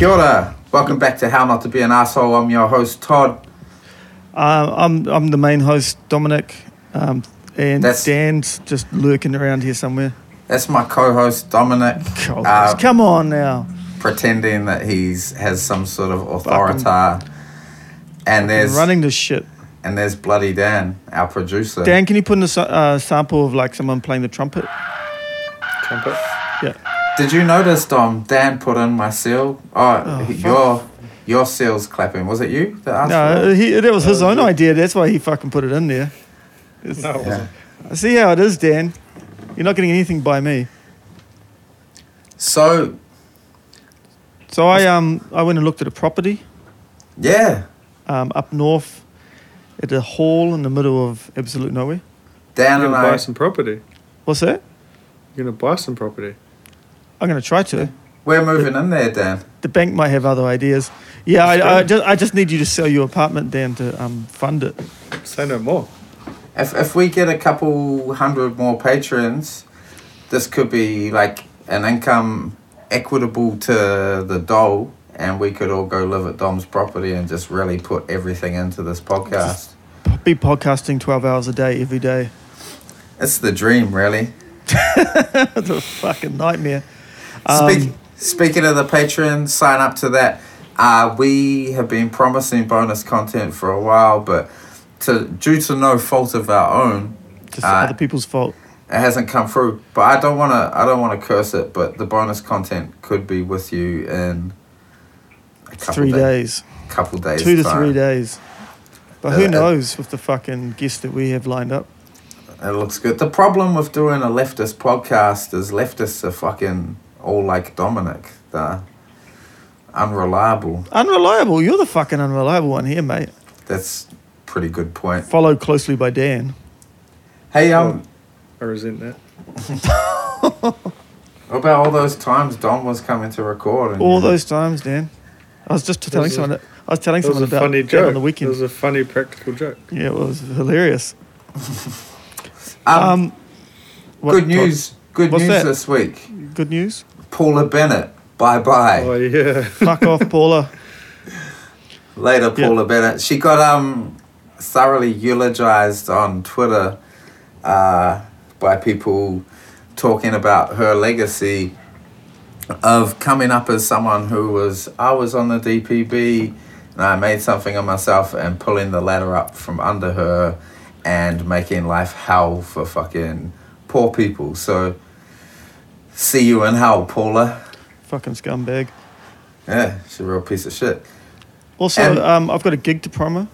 Kia ora. Welcome back to How Not to Be an Asshole. I'm your host, Todd. Uh, I'm I'm the main host, Dominic, um, and That's- Dan's just lurking around here somewhere. That's my co-host, Dominic, God, Uh, come on now. pretending that he's has some sort of authority. And there's running this shit. and there's Bloody Dan, our producer. Dan, can you put in a sa- uh, sample of like someone playing the trumpet? Trumpet. Yeah. Did you notice, Dom? Dan put in my seal. Oh, Oh, he- fuck. your your seal's clapping. Was it you that asked No, it? he, that was his Uh, own yeah. idea. That's why he fucking put it in there. It's- No, it Yeah. wasn't. See how it is, Dan. You're not getting anything by me. So So I um I went and looked at a property yeah, um, up north at a hall in the middle of absolute nowhere. Dan You're and gonna buy some property. What's that? You're gonna buy some property. I'm gonna try to. We're moving in there, Dan. The bank might have other ideas. Yeah, I, I, That's just, I just need you to sell your apartment, Dan, to um, fund it. Say no more. If if we get a couple hundred more patrons, this could be like an income equitable to the doll, and we could all go live at Dom's property and just really put everything into this podcast. Be podcasting 12 hours a day, every day. It's the dream, really. It's a fucking nightmare. Um, Speak, speaking of the patrons, sign up to that. Uh, we have been promising bonus content for a while, but to due to no fault of our own, just uh, other people's fault. it hasn't come through. But I don't want to. I don't want to curse it. But the bonus content could be with you in a couple Three day- days. couple days. Two to time. three days. But who uh, knows with the fucking guests that we have lined up? It looks good. The problem with doing a leftist podcast is leftists are fucking all like Dominic. They're unreliable. Unreliable. You're the fucking unreliable one here, mate. That's pretty good point. Followed closely by Dan. Hey, um, I resent that. what about all those times Dom was coming to record? And All you- those times, Dan. I was just telling was a- someone that I was telling That was someone a about funny joke. on the weekend. It was a funny practical joke. yeah, it was hilarious. Um, Um, what- good news. Good what's news that? this week. good news. Paula Bennett. Bye bye. Oh yeah. Fuck off, Paula. Later. Paula Bennett. She got um thoroughly eulogized on Twitter uh, by people talking about her legacy of coming up as someone who was I was on the DPB and I made something of myself and pulling the ladder up from under her and making life hell for fucking poor people. So see you in hell, Paula. Fucking scumbag. Yeah, she's a real piece of shit. Also, And- um, I've got a gig to promo.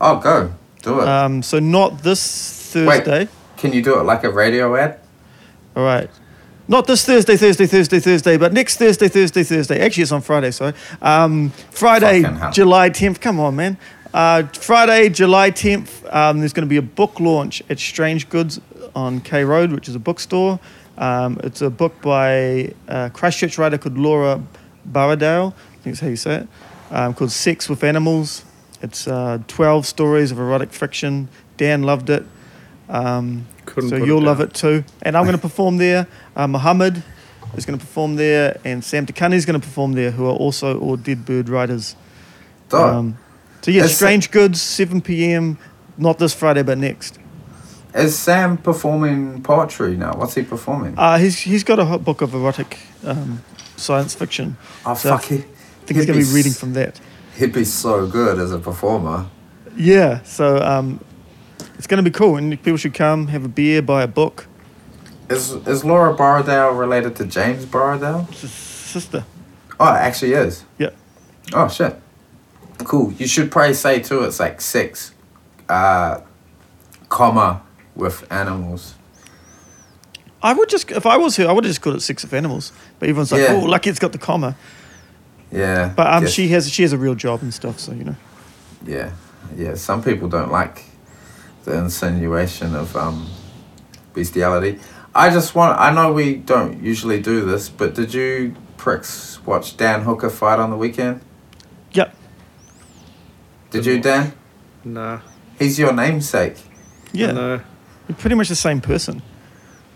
Oh, go do it. Um, so not this Thursday. Wait, Can you do it like a radio ad? All right. Not this Thursday, Thursday, Thursday, Thursday, but next Thursday, Thursday, Thursday. Actually, it's on Friday, sorry. Um, Friday, July 10th. Come on, man. Uh, Friday, July 10th, um, there's going to be a book launch at Strange Goods on K Road, which is a bookstore. Um, it's a book by a Christchurch writer called Laura Borrowdale. I think that's how you say it. Um, called Sex with Animals. It's uh, 12 stories of erotic fiction. Dan loved it. Um, Couldn't so put you'll it love it too. And I'm going to perform there. Uh, Muhammad is going to perform there, and Sam Takani is going to perform there, who are also all Dead Bird writers. Um, so yeah, Is- Strange Goods, 7 p.m. Not this Friday, but next. Is Sam performing poetry now? What's he performing? Uh, he's he's got a hot book of erotic um, science fiction. oh, so- fuck. He, I think he's going to be reading from that. He'd be so good as a performer. Yeah, so um, it's going to be cool, and people should come, have a beer, buy a book. Is is Laura Borrowdale related to James Borrowdale? It's his sister. Oh, it actually is. Yeah. Oh, shit. Cool. You should probably say too, it's like six, uh, comma, with animals. I would just, if I was her, I would have just called it Six of Animals. But everyone's like, Yeah. oh, lucky it's got the comma. Yeah. But um, guess- she has she has a real job and stuff, so you know. Yeah, yeah. Some people don't like the insinuation of um, bestiality. I just want. I know we don't usually do this, but did you pricks watch Dan Hooker fight on the weekend? Yep. Did you, Dan? Nah. He's your namesake. Yeah. No. You're pretty much the same person.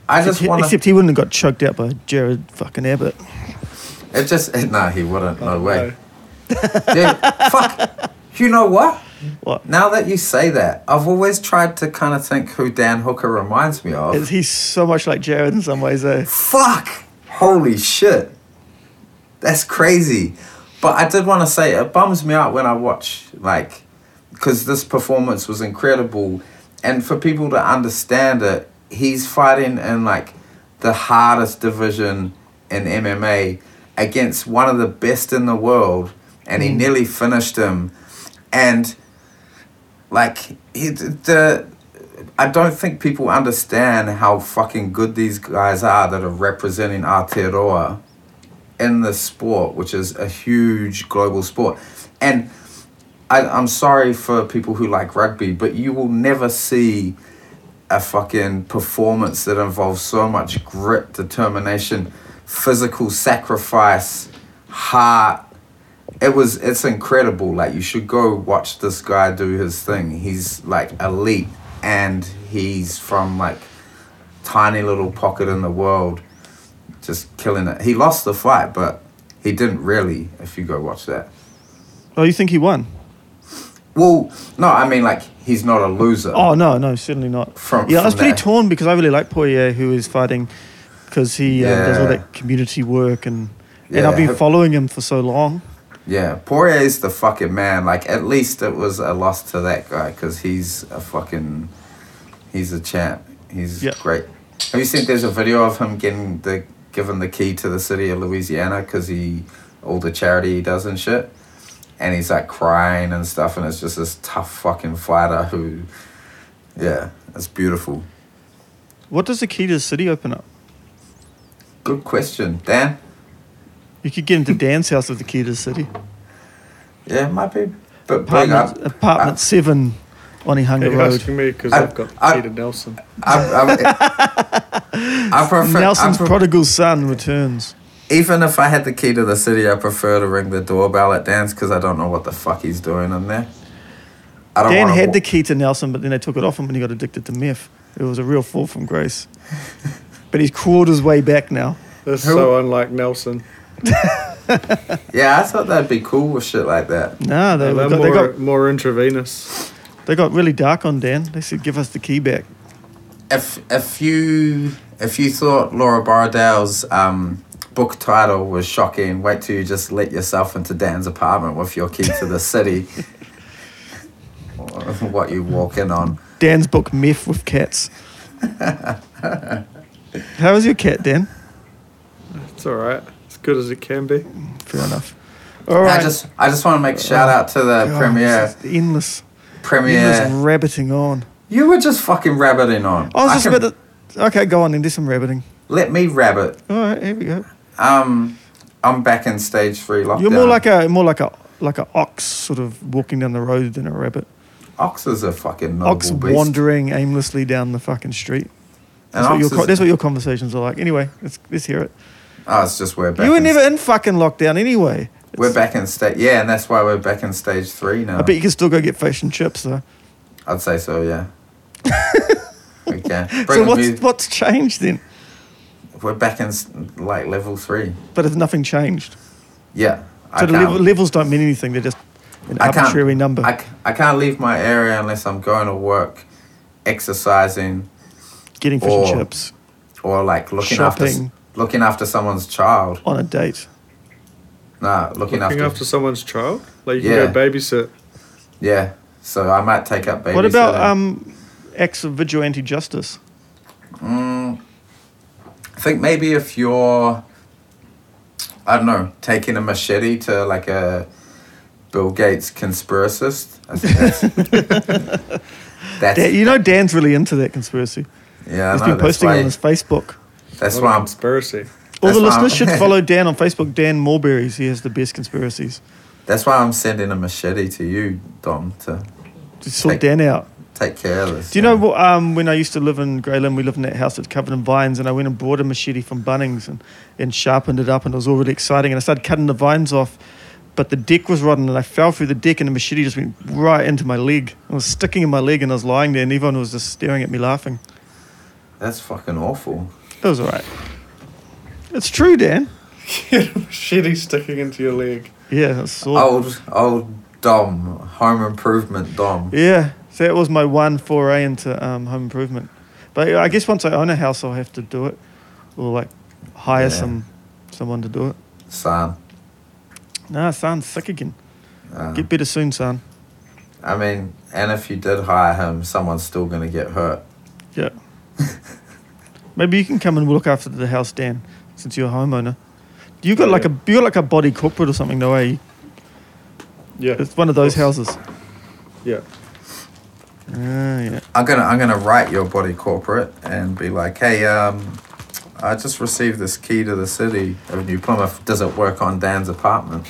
I Except just he, want except he wouldn't have got choked out by Jared fucking Abbott. It just no, he wouldn't. No Oh, way. Dude, fuck. You know what? What? Now that you say that, I've always tried to kind of think who Dan Hooker reminds me of. Is- He's so much like Jared in some ways, eh? Fuck! Holy shit. That's crazy. But I did want to say, it bums me out when I watch, like, because this performance was incredible. And for people to understand it, he's fighting in, like, the hardest division in MMA against one of the best in the world. And he mm. nearly finished him. And, like, he, the, I don't think people understand how fucking good these guys are that are representing Aotearoa in the sport, which is a huge global sport. And I, I'm sorry for people who like rugby, but you will never see a fucking performance that involves so much grit, determination, physical sacrifice, heart. It was it's incredible. Like you should go watch this guy do his thing. He's like elite and he's from like tiny little pocket in the world just killing it. He lost the fight, but he didn't really if you go watch that. Oh, you think he won? Well, no, I mean like he's not a loser. Oh no, no, certainly not. From- yeah, I was pretty that. torn because I really like Poirier, who is fighting because he um, does all that community work and and I've been following him for so long. Yeah, Poirier is the fucking man. Like, at least it was a loss to that guy because he's a fucking, he's a champ. He's Yeah. great. Have you seen? There's a video of him getting the given the key to the city of Louisiana because he all the charity he does and shit, and he's like crying and stuff, and it's just this tough fucking fighter who, yeah, it's beautiful. What does the key to the city open up? Good question, Dan. You could get into Dan's house with the key to the city. Yeah, it might be, but big up. Apartment, apartment seven, on Ihanga You're Road. asking me because I- I've got I- Peter Nelson. I, I, I prefer. Nelson's I pre- prodigal son returns. Even if I had the key to the city, I prefer to ring the doorbell at Dan's because I don't know what the fuck he's doing in there. I don't Dan had wa- the key to Nelson, but then they took it off him when he got addicted to meth. It was a real fall from grace. but he's crawled his way back now. That's Who- so unlike Nelson. Yeah, I thought that'd be cool with shit like that. Nah, they, They're got, more, they got more intravenous. they got really dark on Dan. They said, "Give us the key back." If if you if you thought Laura Bardell's um, book title was shocking, wait till you just let yourself into Dan's apartment with your key to the city. what you walk in on. Dan's book, Meth with Cats. How is your cat, Dan? It's all right. As good as it can be. Fair enough. All right. I just I just want to make a shout out to the God, premiere this is endless, premiere. endless rabbiting on. You were just fucking rabbiting on. I was just can- about to. Okay, go on then. Do some rabbiting. Let me rabbit. All right, here we go. Um, I'm back in stage three lockdown. You're more like a more like a like a ox sort of walking down the road than a rabbit. ox is a fucking noble ox beast. wandering aimlessly down the fucking street. And That's what, your, that's what your conversations are like. Anyway, let's let's hear it. Oh, it's just we're back. you were in, never in fucking lockdown anyway. We're back in stage. Yeah, and that's why we're back in stage three now. I bet you can still go get fish and chips though. I'd say so. Yeah. we can. Bring so what's music. what's changed then? We're back in like level three. But if nothing changed, Yeah. I so the can't- level, levels don't mean anything. They're just an I can't- arbitrary number. I can't leave my area unless I'm going to work, exercising, Getting fish or and chips or like looking after looking after someone's child. on a date. Nah, looking, Looking after, after someone's child? Like you Yeah. can go babysit. Yeah. So I might take up babysitting. What about um, acts of vigilante justice? Mm, I think maybe if you're, I don't know, taking a machete to like a Bill Gates conspiracist. I think that's, that's Dan, you know, Dan's really into that conspiracy. yeah. I He's know, been posting why, on his Facebook. That's What why a I'm. conspiracy. All the That's why listeners should follow Dan on Facebook, Dan Mulberries. He has the best conspiracies. That's why I'm sending a machete to you, Dom, to To sort Take- Dan out. Take care of this. Do you know what, um, when I used to live in Grey Lynn, we lived in that house that's covered in vines, and I went and bought a machete from Bunnings and, and sharpened it up, and it was all really exciting. And I started cutting the vines off, but the deck was rotten, and I fell through the deck, and the machete just went right into my leg. It was sticking in my leg, and I was lying there, and everyone was just staring at me laughing. That's fucking awful. It was all right. It's true, Dan. You had machete sticking into your leg. Yeah, that's sore. Old old Dom, home improvement Dom. Yeah, so that was my one foray into um, home improvement. But I guess once I own a house, I'll have to do it, or like hire Yeah. some someone to do it. Son. Nah, son, sick again. Uh, Get better soon, son. I mean, and if you did hire him, someone's still gonna get hurt. Yeah. Maybe you can come and look after the house, Dan, since you're a homeowner. You got Oh, like a you got like a body corporate or something, no way. Yeah. It's one of those houses. Yeah. Ah, yeah. I'm gonna I'm gonna write your body corporate and be like, hey, um, I just received this key to the city of New Plymouth. Does it work on Dan's apartment?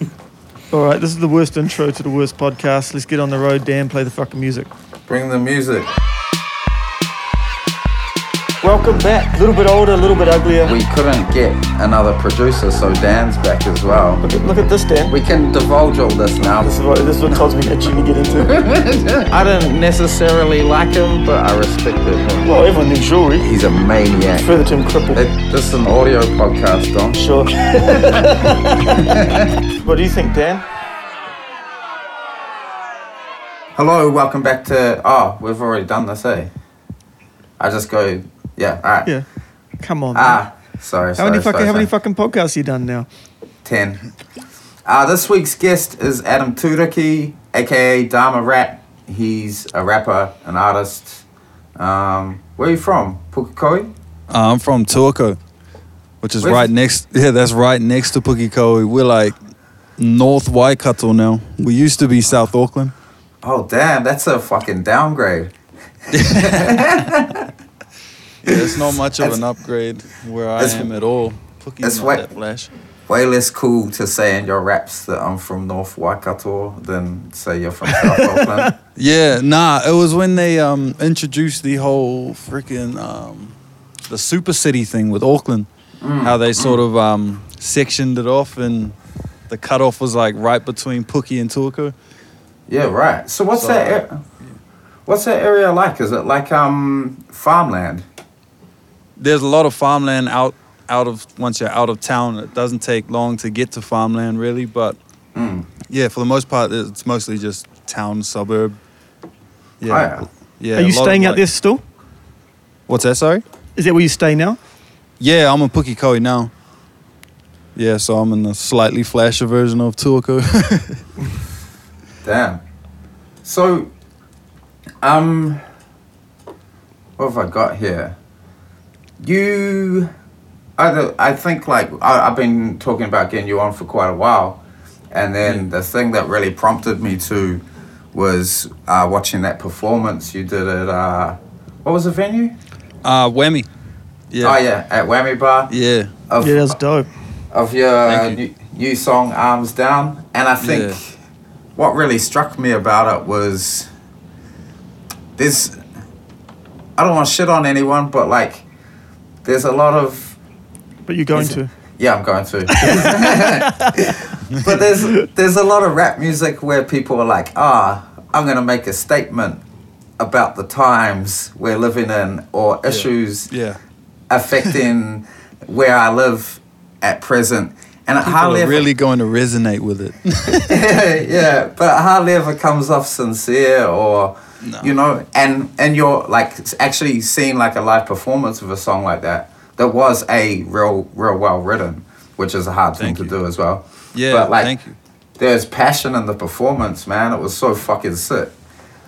All right, this is the worst intro to the worst podcast. Let's get on the road, Dan. Play the fucking music. Bring the music. Welcome back. A little bit older, a little bit uglier. We couldn't get another producer, so Dan's back as well. Look at, look at this, Dan. We can divulge all this now. This is what this is what Todd's been itching to get into. I don't necessarily like him, but I respected him. well, everyone thinks jewelry. He's a maniac. Further to him, crippled. It, this is an audio podcast, Dom. Sure. what do you think, Dan? Hello, welcome back to. Oh, we've already done this, eh? I just go. Yeah, alright. Yeah. Come on. man. Ah, sorry. how sorry, many fucking sorry, how many fucking podcasts you done now? 10. Uh, this week's guest is Adam Turiki, aka Dharma Rat. He's a rapper, an artist. Um, where are you from? Pukekohe? Uh, I'm from Tuakau, which is Where's- right next. Yeah, that's right next to Pukekohe. We're like North Waikato now. We used to be South Auckland. Oh, damn, that's a fucking downgrade. It's not much of an upgrade where I am at all. that's Puke's not that flash. Way less cool to say in your raps that I'm from North Waikato than say you're from South Auckland. Yeah, nah. It was when they um introduced the whole freaking um the super city thing with Auckland. Mm, How they sort of um sectioned it off and the cutoff was like right between Pookie and Tuakau. Yeah, right. So what's So- that? What's that area like? Is it like um farmland? There's a lot of farmland out out of once you're out of town. It doesn't take long to get to farmland really, but Mm. yeah, for the most part, it's mostly just town suburb. Oh, yeah. yeah. Are you a lot of, staying out like- there still? What's that? Sorry. Is that where you stay now? Yeah, I'm in Pukekohe now. Yeah, so I'm in the slightly flasher version of Tuakau. Damn. So, um, what have I got here? You, I, don't- I think like I, I've been talking about getting you on for quite a while, and then the thing that really prompted me to was uh, watching that performance you did at uh, what was the venue? uh, Whammy. Yeah. Oh yeah, at Whammy Bar. Yeah. Of, Yeah, that's dope. of your Thank new, new song Arms Down. And I think Yeah. what really struck me about it was there's I don't want to shit on anyone, but like there's a lot of But you're going to. yeah, I'm going to. but there's there's a lot of rap music where people are like, ah, I'm gonna make a statement about the times we're living in or issues Yeah. affecting where I live at present. And it People hardly are ever, really going to resonate with it. yeah, but it hardly ever comes off sincere or No. you know, and and you're like actually seeing like a live performance of a song like that that was a real real well written, which is a hard Thank thing to do as well. Yeah. But, like- thank you. There's passion in the performance, man. It was so fucking sick.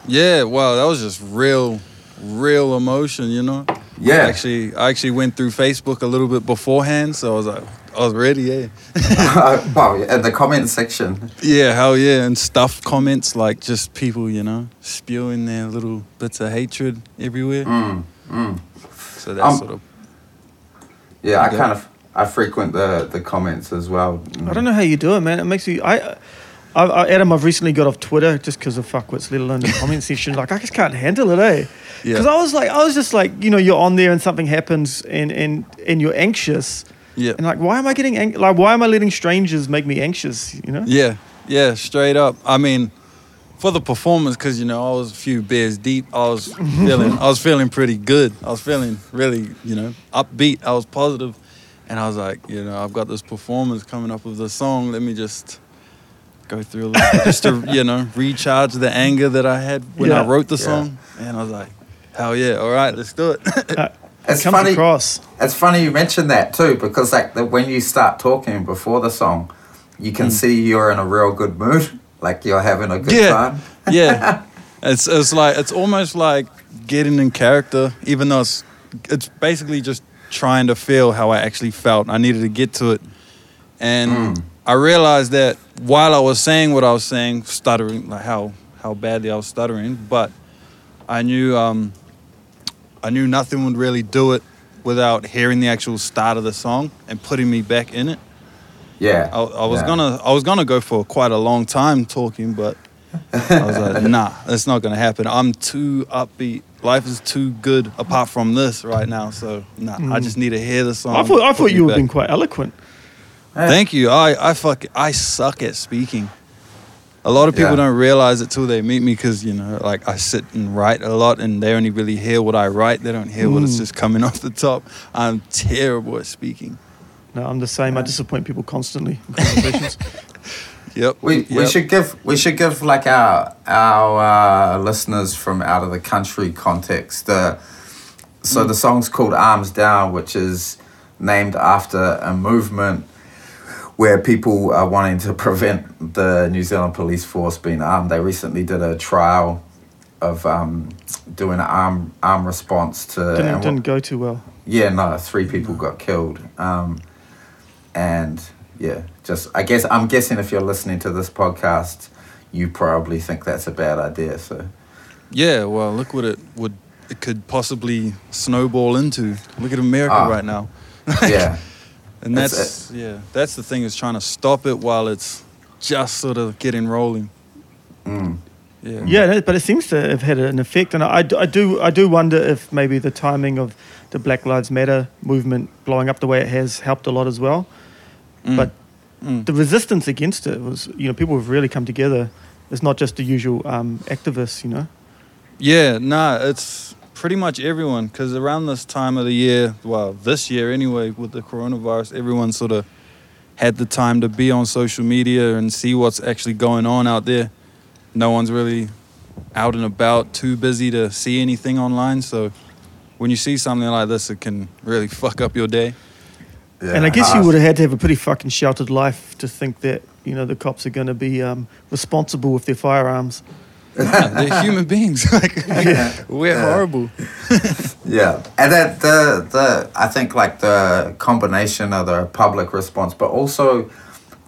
Yeah, well, that was just real, real emotion, you know. Yeah. Actually, I actually went through Facebook a little bit beforehand, so I was like, I was ready. Yeah. wow, in the comment section. Yeah, hell yeah, and stuff comments like just people, you know, spewing their little bits of hatred everywhere. Mm, mm. So that's Um, sort of Yeah, I Okay. kind of I frequent the the comments as well. I don't know how you do it, man. It makes me. I, I, I Adam, I've recently got off Twitter just because of fuckwits, let alone the comment section. Like, I just can't handle it, eh? Yeah. Because I was like, I was just like, you know, you're on there and something happens and and and you're anxious yeah, and like, why am I getting ang- like, why am I letting strangers make me anxious? You know? yeah, yeah, straight up. I mean, for the performance, because you know I was a few beers deep. I was feeling, I was feeling pretty good. I was feeling really, you know, upbeat. I was positive, And I was like, you know, I've got this performance coming up with the song. Let me just go through a little just to, you know, recharge the anger that I had when I wrote the Yeah. song. And I was like, hell yeah, all right, let's do it. Uh, It's it funny. across. It's funny you mentioned that too, because like the, when you start talking before the song, you can see you're in a real good mood, like you're having a good Yeah. time. yeah. It's it's like it's almost like getting in character, even though it's it's basically just trying to feel how I actually felt. I needed to get to it. And Mm. I realized that while I was saying what I was saying, stuttering, like how how badly I was stuttering, but I knew um, I knew nothing would really do it without hearing the actual start of the song and putting me back in it. Yeah. I, I was yeah. gonna I was gonna go for quite a long time talking, but I was like, nah, that's not gonna happen. I'm too upbeat. Life is too good apart from this right now. So nah, I hmm. just need to hear the song. I thought I thought you were back. being quite eloquent. Thank you. I I fuck I suck at speaking. A lot of people Yeah. don't realize it till they meet me because you know, like I sit and write a lot, and they only really hear what I write. They don't hear what it's Mm. just coming off the top. I'm terrible at speaking. No, I'm the same. I disappoint people constantly in conversations. Yep. We, we yep. should give we should give like our our uh, listeners from out of the country context. Uh, so the song's called "Arms Down," which is named after a movement where people are wanting to prevent the New Zealand police force being armed. They recently did a trial of um, doing an arm arm response to didn't, didn't go too well. yeah, no, three people got killed. Um, and yeah, just I guess I'm guessing if you're listening to this podcast, you probably think that's a bad idea. So Yeah, well, look what it would it could possibly snowball into. Look at America Ah. right now, yeah, and That's that's yeah, that's the thing is trying to stop it while it's just sort of getting rolling. mm, Yeah, Yeah, but it seems to have had an effect, and I, I do I do wonder if maybe the timing of the Black Lives Matter movement blowing up the way it has helped a lot as well. Mm. But Mm. the resistance against it was, you know, people have really come together. It's not just the usual um, activists, you know. Yeah, nah, it's pretty much everyone because around this time of the year, well, this year anyway, with the coronavirus, everyone sort of had the time to be on social media and see what's actually going on out there. No one's really out and about, too busy to see anything online. So when you see something like this, it can really fuck up your day. yeah. and I guess you would have had to have a pretty fucking sheltered life to think that, you know, the cops are going to be um, responsible with their firearms. Nah, they're human beings. like we're Yeah. horrible. Yeah, and that the the I think like the combination of the public response, but also,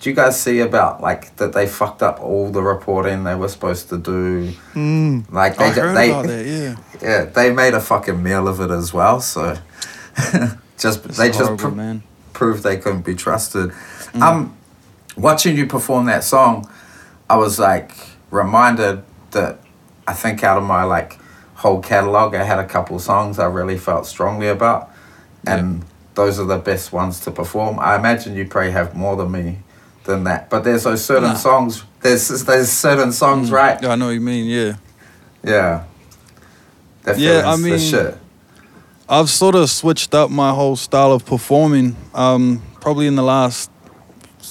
do you guys see about like that they fucked up all the reporting they were supposed to do? Mm. Like they I heard they about that. Yeah, yeah they made a fucking meal of it as well. So just It's they just horrible, pr- man. proved they couldn't be trusted. Mm. Um, watching you perform that song, I was like reminded that I think out of my like whole catalog, I had a couple songs I really felt strongly about, and those are the best ones to perform. I imagine you probably have more than me than that, but there's those certain Nah. songs. There's there's certain songs, Mm. right? Yeah, I know what you mean. Yeah. Yeah. That Yeah, I mean- shit. I've sort of switched up my whole style of performing. Um, probably in the last,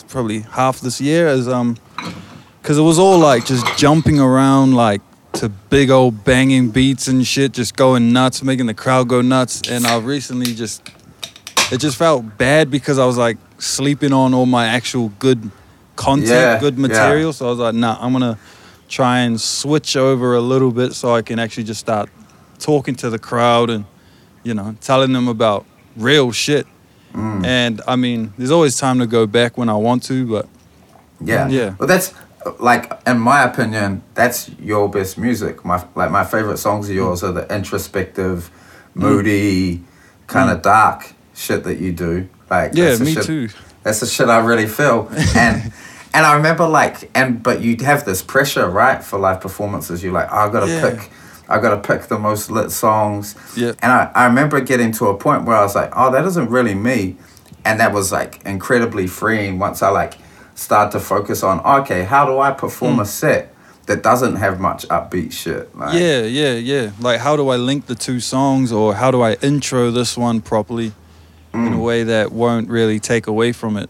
probably half this year, as um, because it was all like just jumping around like to big old banging beats and shit, just going nuts, making the crowd go nuts. And I've recently just, it just felt bad because I was like sleeping on all my actual good content, Yeah, good yeah. material. So I was like, nah, I'm gonna try and switch over a little bit so I can actually just start talking to the crowd and you know telling them about real shit. Mm. And I mean, there's always time to go back when I want to, but Yeah. Yeah. Well, that's like, in my opinion, that's your best music. My like my favorite songs of mm. yours are the introspective, mm. moody, kind of mm. dark shit that you do. Like yeah, me shit- too. That's the shit I really feel. And and I remember like and but you have this pressure, right, for live performances. You're like, oh, I gotta Yeah. pick. I gotta pick the most lit songs. Yeah. And I, I remember getting to a point where I was like, oh, that isn't really me. And that was like incredibly freeing once I like start to focus on, okay, how do I perform a set that doesn't have much upbeat shit? Like, Yeah, yeah, yeah. Like, how do I link the two songs, or how do I intro this one properly? in a Mm. way that won't really take away from it,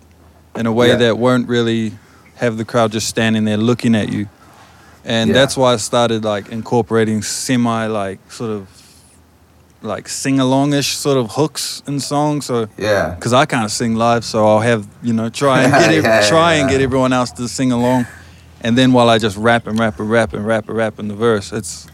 in a way Yeah. that won't really have the crowd just standing there looking at you. And Yeah. that's why I started like incorporating semi like sort of like sing alongish sort of hooks in songs. So Yeah. because I can't sing live, so I'll have you know try and get ev- Yeah, try and yeah. get everyone else to sing along, and then while I just rap and rap and rap and rap and rap in the verse, it's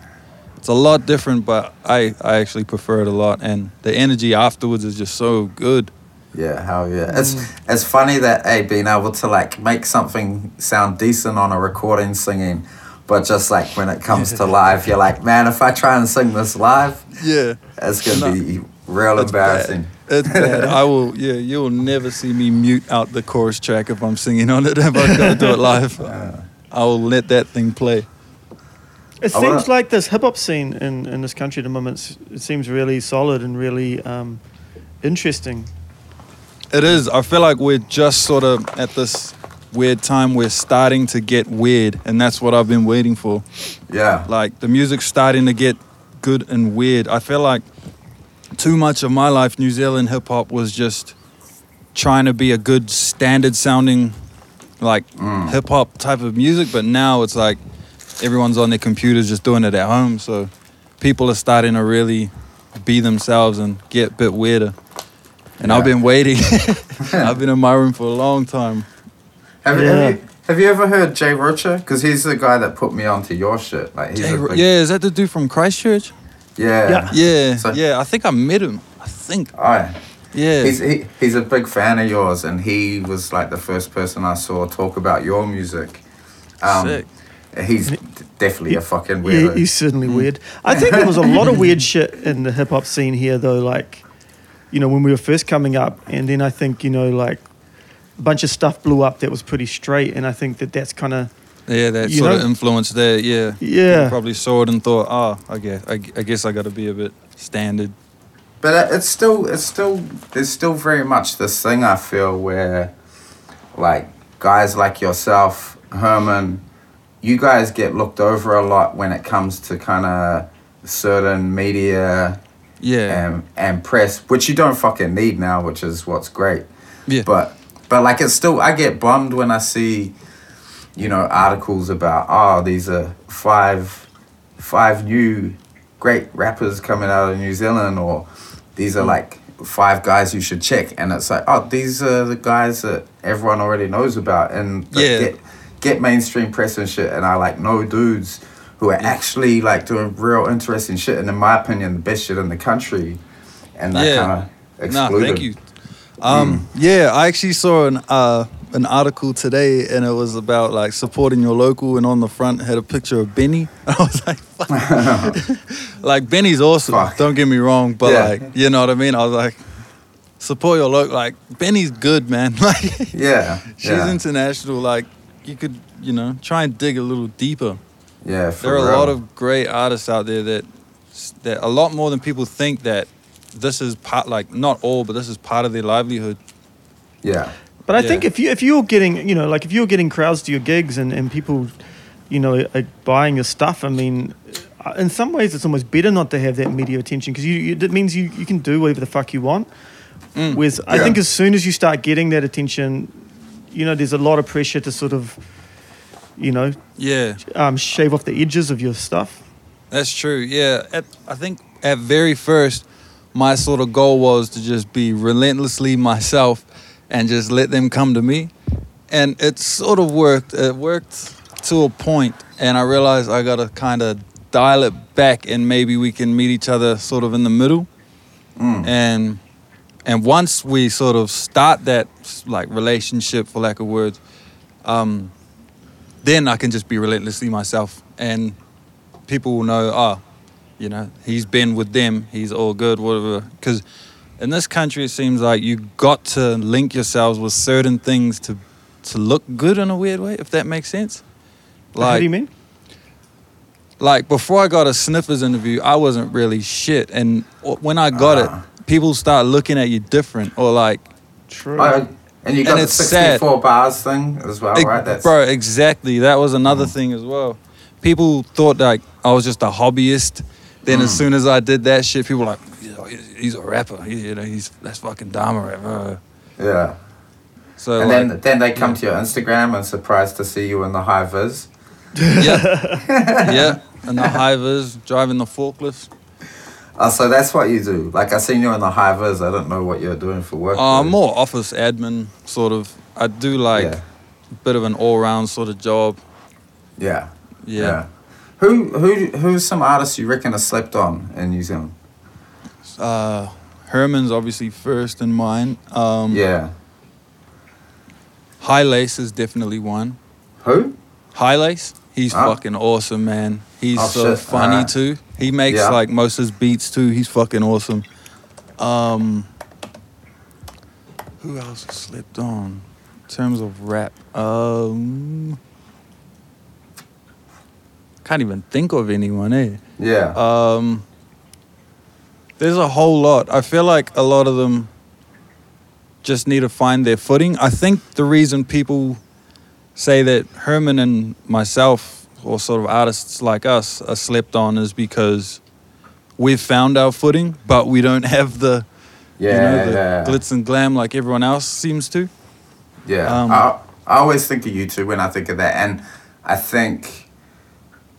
it's a lot different, but I I actually prefer it a lot, and the energy afterwards is just so good. Yeah, hell yeah. It's Mm. it's funny that hey, being able to like make something sound decent on a recording singing, but just like when it comes to live, you're like, man, if I try and sing this live, Yeah, it's gonna No. be real It's embarrassing. it's bad. I will. Yeah, you'll never see me mute out the chorus track if I'm singing on it. If I'm gonna do it live, I will let that thing play. It I seems wanna- like this hip hop scene in, in this country at the moment, it seems really solid and really um, interesting. It is. I feel like we're just sort of at this weird time. We're starting to get weird, and that's what I've been waiting for. Yeah. Like the music's starting to get good and weird. I feel like too much of my life, New Zealand hip hop was just trying to be a good standard sounding, like Mm. hip hop type of music. But now it's like everyone's on their computers just doing it at home. So people are starting to really be themselves and get a bit weirder. And I've been waiting. I've been in my room for a long time. Have, Yeah. have you have you ever heard Jay Rocha? Because he's the guy that put me onto your shit. Like he's Jay a big, yeah, is that the dude from Christchurch? yeah. Yeah. Yeah, So- yeah. I think I met him. I think. Oh, yeah. Yeah. He's he, he's a big fan of yours, and he was like the first person I saw talk about your music. Um, Sick. He's d- definitely a fucking He, weirdo. he's certainly Mm. weird. I think there was a lot of weird shit in the hip hop scene here, though. Like, you know, when we were first coming up, and then I think you know, like, a bunch of stuff blew up that was pretty straight, and I think that that's kind of Yeah, that You sort of influence there. Yeah. Yeah. People probably saw it and thought, oh, I guess I, I guess I got to be a bit standard. But it's still, it's still, there's still very much this thing I feel where, like, guys like yourself, Herman, you guys get looked over a lot when it comes to kind of certain media Yeah. and, and press, which you don't fucking need now, which is what's great. yeah. But, but like, it's still, I get bummed when I see, you know, articles about, oh, these are five, five new great rappers coming out of New Zealand, or these are mm. like five guys you should check, and it's like, oh, these are the guys that everyone already knows about, and Yeah. get get mainstream press and shit, and I like know dudes who are actually like doing real interesting shit, and in my opinion, the best shit in the country, and that Yeah. kind of Nah, excluded. thank you. Um, yeah, I actually saw an uh, an article today, and it was about like supporting your local, and on the front had a picture of Benny. I was like, Fuck. like Benny's awesome. Fuck. Don't get me wrong, but Yeah. like, you know what I mean? I was like, support your local. Like Benny's good, man. Like Yeah, she's yeah, international. Like you could, you know, try and dig a little deeper. yeah. For There are a real. lot of great artists out there that that a lot more than people think that this is part like not all, but this is part of their livelihood. yeah, But I Yeah. think if you if you're getting you know like if you're getting crowds to your gigs and, and people, you know, are buying your stuff, I mean, uh, in some ways it's almost better not to have that media attention because you, you that means you, you can do whatever the fuck you want. Mm. Whereas I think as soon as you start getting that attention, you know, there's a lot of pressure to sort of, you know, Yeah, um, shave off the edges of your stuff. that's true. Yeah, at, I think at very first, my sort of goal was to just be relentlessly myself and just let them come to me, and it sort of worked. It worked to a point, and I realized I gotta kind of dial it back, and maybe we can meet each other sort of in the middle. Mm. and and once we sort of start that like relationship for lack of words um then i can just be relentlessly myself and people will know oh you know he's been with them he's all good whatever because in this country it seems like you got to link yourselves with certain things to to look good in a weird way if that makes sense Like, How do you mean? like before I got a sniffers interview, I wasn't really shit, and when I got Ah. it, people start looking at you different, or like, True. Oh, and you got And the it's sad. 64 bars thing as well, ex- right? That's bro, exactly. That was another Mm. thing as well. People thought like I was just a hobbyist. Then as Mm. soon as I did that shit, people were like, he's a rapper. He, you know, he's that's fucking Dharma rapper. Yeah. So and like, then then they come to your Instagram and surprised to see you in the high vis. yeah, yeah, and the high vis driving the forklift. Oh, so that's what you do. Like I seen you in the high vis. I don't know what you're doing for work. Uh, really. more office admin sort of. I do like Yeah. a bit of an all round sort of job. Yeah. Yeah. Who who who's some artists you reckon have slept on in New Zealand? Uh, Herman's obviously first in mine. Um, Yeah. High Lace is definitely one. Who? High Lace, he's Oh. fucking awesome, man. He's Oh, so shit. funny Alright. too. He makes Yeah. like most of his beats too. He's fucking awesome. Um, who else has slipped on in terms of rap? Um, can't even think of anyone, eh? Yeah. Um, there's a whole lot. I feel like a lot of them just need to find their footing. I think the reason people say that Herman and myself, or sort of artists like us, are slept on is because we've found our footing, but we don't have the, yeah. you know, the yeah. glitz and glam like everyone else seems to. Yeah, Um, I, I always think of you two when I think of that, and I think,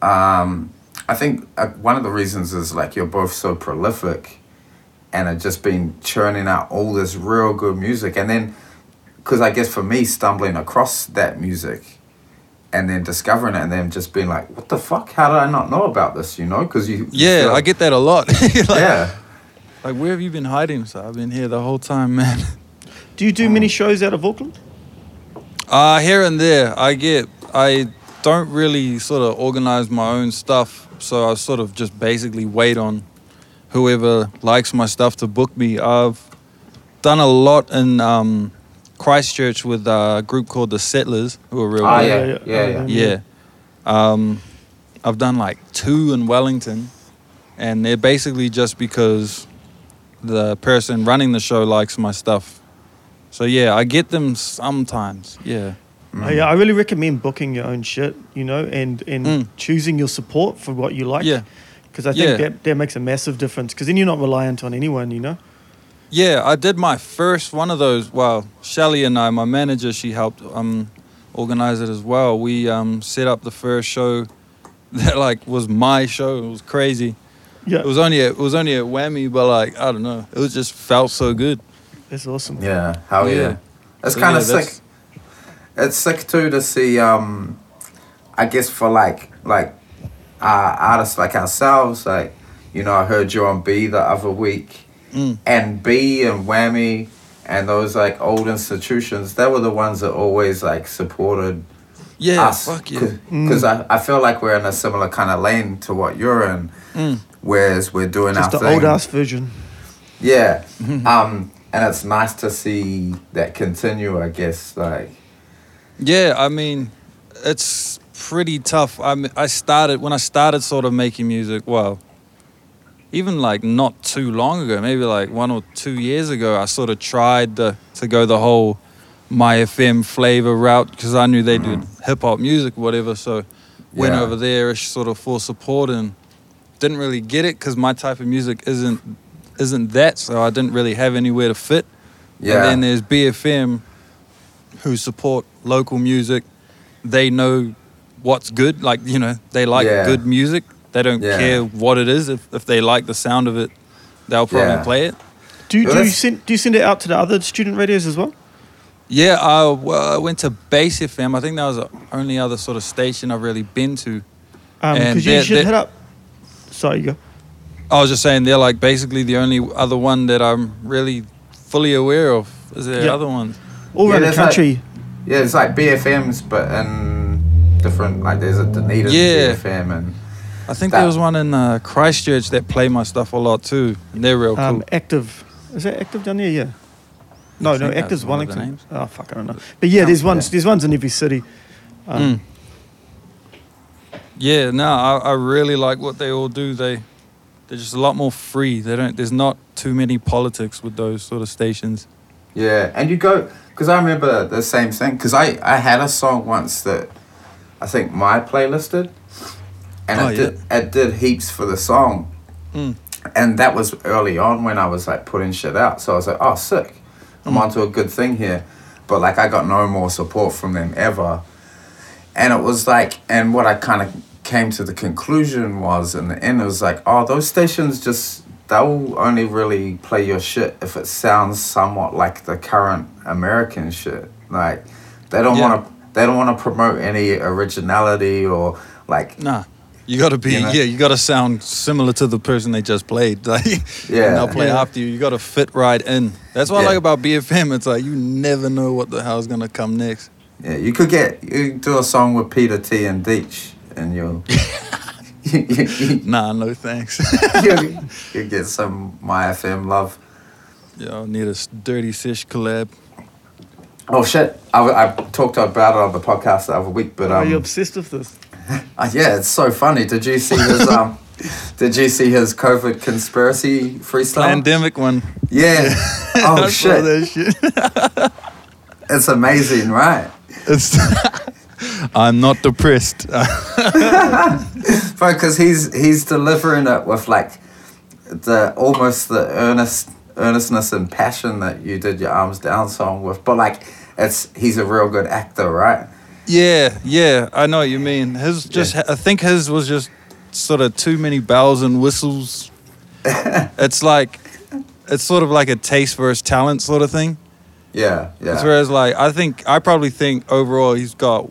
um, I think uh, one of the reasons is like you're both so prolific, and have just been churning out all this real good music, and then, because I guess for me stumbling across that music, and then discovering it, and then just being like, what the fuck? How did I not know about this? You know, because you. you Yeah, I get that a lot. Like- yeah. Like, where have you been hiding? So I've been here the whole time, man. Do you do many shows out of Auckland? Uh, here and there, I get. I don't really sort of organize my own stuff, so I sort of just basically wait on whoever likes my stuff to book me. I've done a lot in um, Christchurch with a group called the Settlers, who are real Oh, yeah, yeah, yeah, yeah. yeah. Yeah. Um, I've done like two in Wellington, and they're basically just because the person running the show likes my stuff. So yeah, I get them sometimes. Yeah. Uh, yeah, I really recommend booking your own shit, you know, and and Mm. choosing your support for what you like. Yeah. Because I think Yeah. that, that makes a massive difference. Because then you're not reliant on anyone, you know. Yeah, I did my first one of those. Well, Shelly and I, my manager, she helped um, organize it as well. We um, set up the first show that like was my show. It was crazy. Yeah, It was only at, it was only a Whammy, but like I don't know, it was just felt so good. that's awesome. Yeah, hell yeah. Yeah. It's So, kind yeah, of that's- sick. It's sick too to see. Um, I guess for like like uh, artists like ourselves, like you know, I heard you on B the other week, Mm. and B and Whammy and those like old institutions. They were the ones that always like supported Yeah, us. fuck yeah. Because I, I feel like we're in a similar kind of lane to what you're in, Mm. whereas we're doing Just our the thing. old ass version. Yeah. um, and it's nice to see that continue, I guess. Like, Yeah, I mean, it's pretty tough. I mean, I started when I started sort of making music. Well, even like not too long ago, maybe like one or two years ago, I sort of tried to to go the whole Mai FM flavor route because I knew they did mm. hip hop music, or whatever. So went Yeah. over there sort of for support and didn't really get it because my type of music isn't isn't that. So I didn't really have anywhere to fit. yeah. And then there's BFM who support local music. They know what's good. Like, you know, they like Yeah. good music. They don't Yeah. care what it is. If, if they like the sound of it, they'll probably Yeah. play it. Do you, Well, do you send do you send it out to the other student radios as well? Yeah, I, well, I went to Base FM. I think that was the only other sort of station I've really been to. Um, because And you should they're- hit up. Sorry, you go. I was just saying they're like basically the only other one that I'm really fully aware of. Is there Yeah. other ones? All Yeah, around the there's like- country. yeah, it's like BFMs, but in different, like, there's a Dunedin Yeah. BFM and. I think That- there was one in uh, Christchurch that play my stuff a lot too. And they're real cool. Um, active. Is that active down there? Yeah. No, I no, think that's active's one of the Wellington. names. Oh fuck, I don't know. But yeah, there's ones. Yeah. There's ones in every city. Um, Mm. Yeah, no, I, I really like what they all do. They they're just a lot more free. They don't. There's not too many politics with those sort of stations. Yeah, and you go because I remember the same thing because I I had a song once that I think Mai playlisted, and Oh, it did it did heaps for the song, Mm. and that was early on when I was like putting shit out. So I was like, oh, sick. I'm onto a good thing here. But like, I got no more support from them ever. And it was like, and what I kind of came to the conclusion was in the end, it was like, oh, those stations just, they'll only really play your shit if it sounds somewhat like the current American shit. Like, they don't Yeah. want to, they don't want to promote any originality or like, Nah. You gotta be You know? yeah, you gotta sound similar to the person they just played. Like Yeah. and they'll play Yeah. after you. You gotta fit right in. That's what I like about BFM. It's like you never know what the hell's gonna come next. Yeah, you could get you could do a song with Peter T and Deech, and you'll you, you, Nah, no thanks. you, you get some Mai FM love. yeah, I need a dirty fish collab. Oh shit! I, I talked about it on the podcast the other week, but Are you um, obsessed with this? uh, yeah, it's so funny. Did you see his um? Did you see his COVID conspiracy freestyle? Pandemic one. Yeah. Oh I shit! that shit. It's amazing, right? It's I'm not depressed. because he's he's delivering it with like the almost the earnest earnestness and passion that you did your arms down song with but like it's he's a real good actor right Yeah, yeah, I know what you mean. His just, I think his was just sort of too many bells and whistles. it's like, it's sort of like a taste versus talent sort of thing. yeah yeah Whereas, like, I think, I probably think overall he's got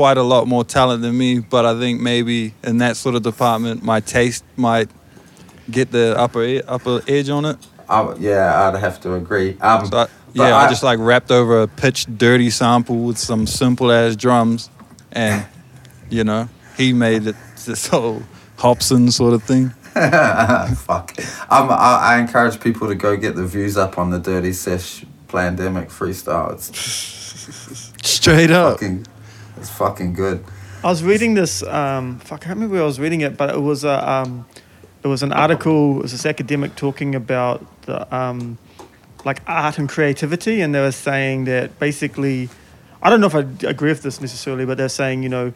quite a lot more talent than me, but I think maybe in that sort of department, my taste might get the upper e- upper edge on it. I, yeah i'd have to agree um So I, yeah, I, I- just like rapped over a pitched dirty sample with some simple ass drums, and you know he made it this whole Hobson sort of thing. fuck um, I, I encourage people to go get the views up on the dirty sesh pandemic freestyle it's Straight up. fucking it's fucking good I was reading this. Um, fuck, I can't remember where I was reading it, but it was a. Um, it was an article. It was this academic talking about the um, like art and creativity, and they were saying that basically, I don't know if I agree with this necessarily, but they're saying you know,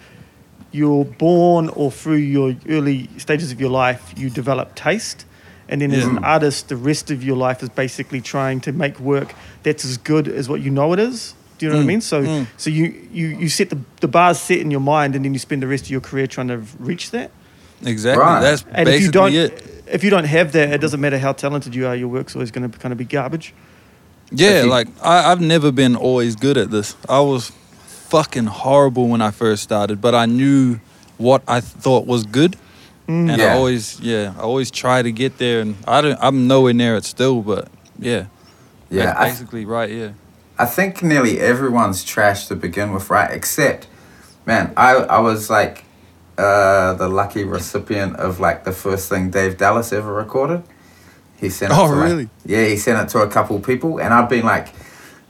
you're born or through your early stages of your life, you develop taste. And then as an artist, the rest of your life is basically trying to make work that's as good as what you know it is. Do you know what I Mm, mean? So, mm. so you, you, you set the, the bars set in your mind, and then you spend the rest of your career trying to reach that. Exactly. Right. That's And if you don't, basically it. if you don't have that, it doesn't matter how talented you are. Your work's always going to kind of be garbage. Yeah, you- like I, I've never been always good at this. I was fucking horrible when I first started, but I knew what I thought was good, Mm. and Yeah. I always, yeah, I always try to get there. And I don't, I'm nowhere near it still, but yeah, yeah that's I, basically right. Yeah. I think nearly everyone's trash to begin with, right? Except, man, I I was like uh, the lucky recipient of like the first thing Dave Dallas ever recorded. He sent it Oh, to, like- really? yeah, he sent it to a couple people, and I've been like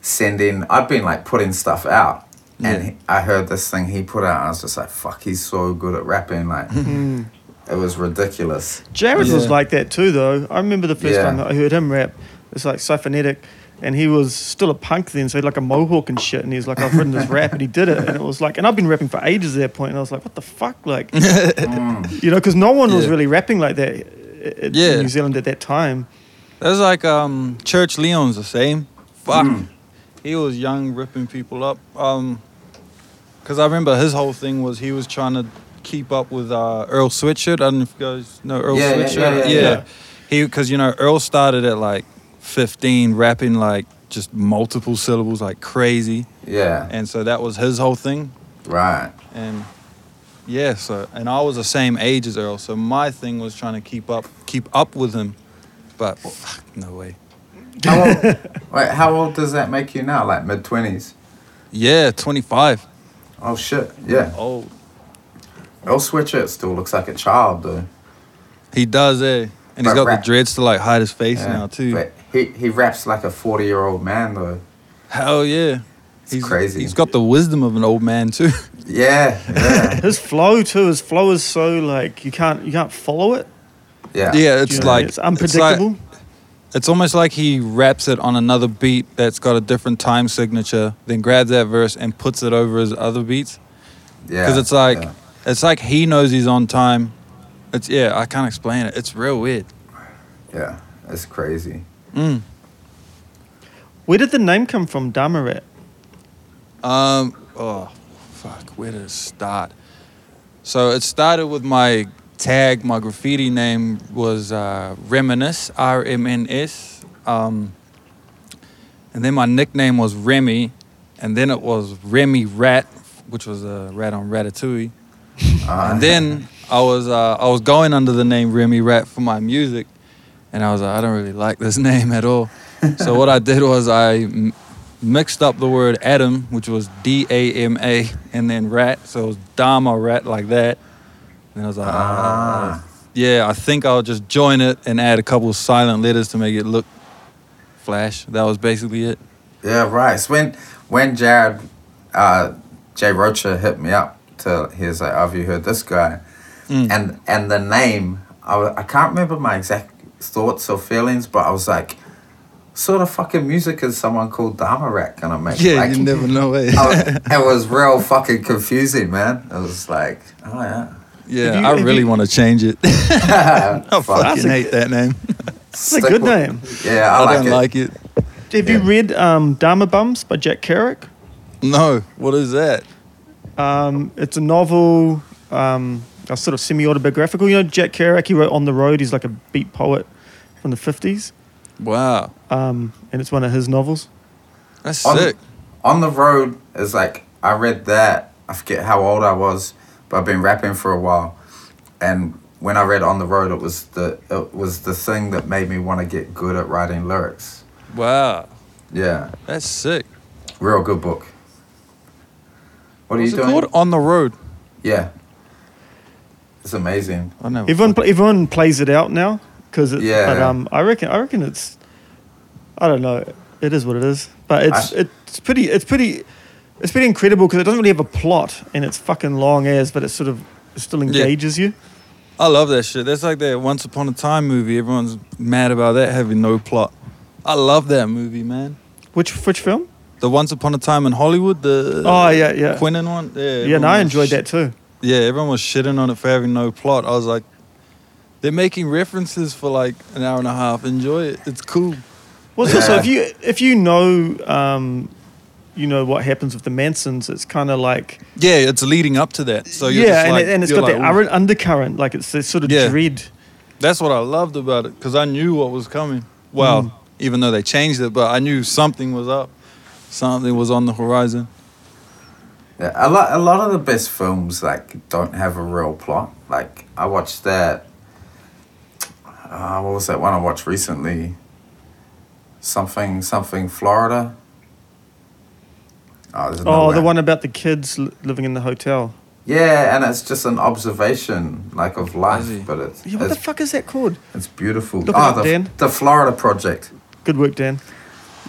sending, I've been like putting stuff out, and he, I heard this thing he put out, and I was just like, fuck, he's so good at rapping, like Mm. it was ridiculous. Jared was like that too, though. I remember the first Yeah. time I heard him rap. It's like cyphonetic, and he was still a punk then, so he had like a mohawk and shit. And he's like, "I've written this rap," and he did it, and it was like, and I've been rapping for ages at that point, and I was like, "What the fuck?" Like, Mm. you know, because no one was really rapping like that i- i- Yeah. in New Zealand at that time. That's like um Church Leon's the same. Fuck. Mm. He was young, ripping people up. Um, cause I remember his whole thing was he was trying to keep up with uh, Earl Sweatshirt. I don't know if you guys know Earl Yeah, yeah, Sweatshirt. yeah, yeah, yeah. He, cause you know Earl started at like 15, rapping like just multiple syllables like crazy, Yeah, and so that was his whole thing. right. And yeah, so and I was the same age as Earl, so my thing was trying to keep up, keep up with him. But no way. How old, wait, how old does that make you now? Like mid twenties? Yeah, 25. Oh shit, yeah. Oh, Earl Sweatshirt still looks like a child though. he does, eh? And he's But got rap- the dreads to like hide his face Yeah, now too. But he, he raps like a 40 year old man though. Hell yeah. It's crazy. He's got the wisdom of an old man too. Yeah, yeah, His flow too. His flow is so like you can't you can't follow it. yeah. yeah, it's you know, like it's like- unpredictable. It's almost like he raps it on another beat that's got a different time signature, then grabs that verse and puts it over his other beats. yeah. Because it's like yeah. it's like he knows he's on time. It's yeah, I can't explain it. It's real weird. Yeah, it's crazy. Mm. Where did the name come from, Dharmarat? Um. Oh, fuck. Where did it start? So it started with my tag. My graffiti name was uh, Reminisce. R M N S. Um. And then my nickname was Remy, and then it was Remy Rat, which was a rat on Ratatouille. Uh, And then I was uh, I was going under the name Remy Rat for my music, and I was like, I don't really like this name at all. so what I did was I m- mixed up the word Adam, which was D A M A, and then rat, so it was Dharma Rat like that. And I was like, Ah. uh, yeah, I think I'll just join it and add a couple of silent letters to make it look flash. That was basically it. Yeah, right. So when when Jared uh, Jay Rocha hit me up to he was like, "Have you heard this guy?" Mm. And and the name I, I can't remember my exact thoughts or feelings, but I was like, "Sort of fucking music is someone called Dharmarat gonna make?" Yeah, like, you never know it. I was- it was real fucking confusing, man. It was like, oh yeah, yeah, you- I really you- want to change it. I fucking hate that name. It's a good name. Yeah, I, I, like don't it. like it. Have you read um, Dharma Bums by Jack Kerouac? No, what is that? Um, it's a novel, um, a sort of semi-autobiographical. You know, Jack Kerouac, he wrote On the Road. He's like a beat poet from the 50s. Wow, Um, and it's one of his novels. that's On- sick. On the road is like I read that. I forget how old I was, but I've been rapping for a while, and when I read on the road, it was the it was the thing that made me want to get good at writing lyrics. Wow, Yeah, that's sick. real good book. What are you doing? called? On the road. Yeah, it's amazing. I know. Everyone, pl- everyone plays it out now because it's. Yeah. But um, I reckon, I reckon it's. I don't know. It is what it is, but it's I- it's pretty it's pretty it's pretty incredible because it doesn't really have a plot and it's fucking long as, but it sort of still engages you. I love that shit. That's like that Once Upon a Time movie. Everyone's mad about that having no plot. I love that movie, man. Which which film? The Once Upon a Time in Hollywood, the Oh yeah, yeah, Quentin one. Yeah, yeah. everyone No, I enjoyed sh- that too. Yeah, everyone was shitting on it for having no plot. I was like, they're making references for like an hour and a half. Enjoy it. It's cool. Well, it's also Yeah. if you if you know um, you know what happens with the Mansons, it's kind of like Yeah, it's leading up to that. So you're yeah, just and, like, it, and it's you're got like, that "Ooh." undercurrent, like it's this sort of Yeah. dread. That's what I loved about it because I knew what was coming. Well, Mm. even though they changed it, but I knew something was up. Something was on the horizon. Yeah, a lot a lot of the best films like don't have a real plot. Like I watched that. Uh, what was that one I watched recently? Something something Florida. Oh, there's Oh, the one about the kids living in the hotel. Yeah, and it's just an observation like of life, but it's Yeah, what the fuck is that called? it's beautiful. Look it oh, up, the, Dan. the Florida Project. Good work, Dan.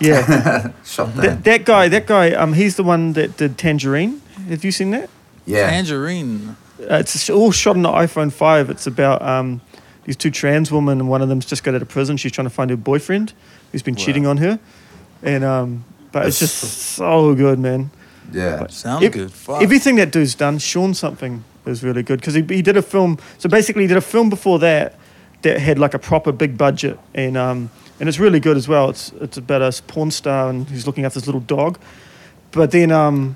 Yeah, Shot there. that, that guy, that guy, um, he's the one that did Tangerine. Have you seen that? yeah. Tangerine. Uh, it's all shot on the iPhone 5. It's about um, these two trans women, and one of them's just got out of prison. She's trying to find her boyfriend who's been Wow. cheating on her. And um, but it's just so good, man. Yeah. Sounds Ev- good. Fuck. Everything that dude's done, Sean something is really good because he, he did a film. So basically, he did a film before that that had like a proper big budget, and um, and it's really good as well. It's it's about a porn star and he's looking after this little dog, but then um,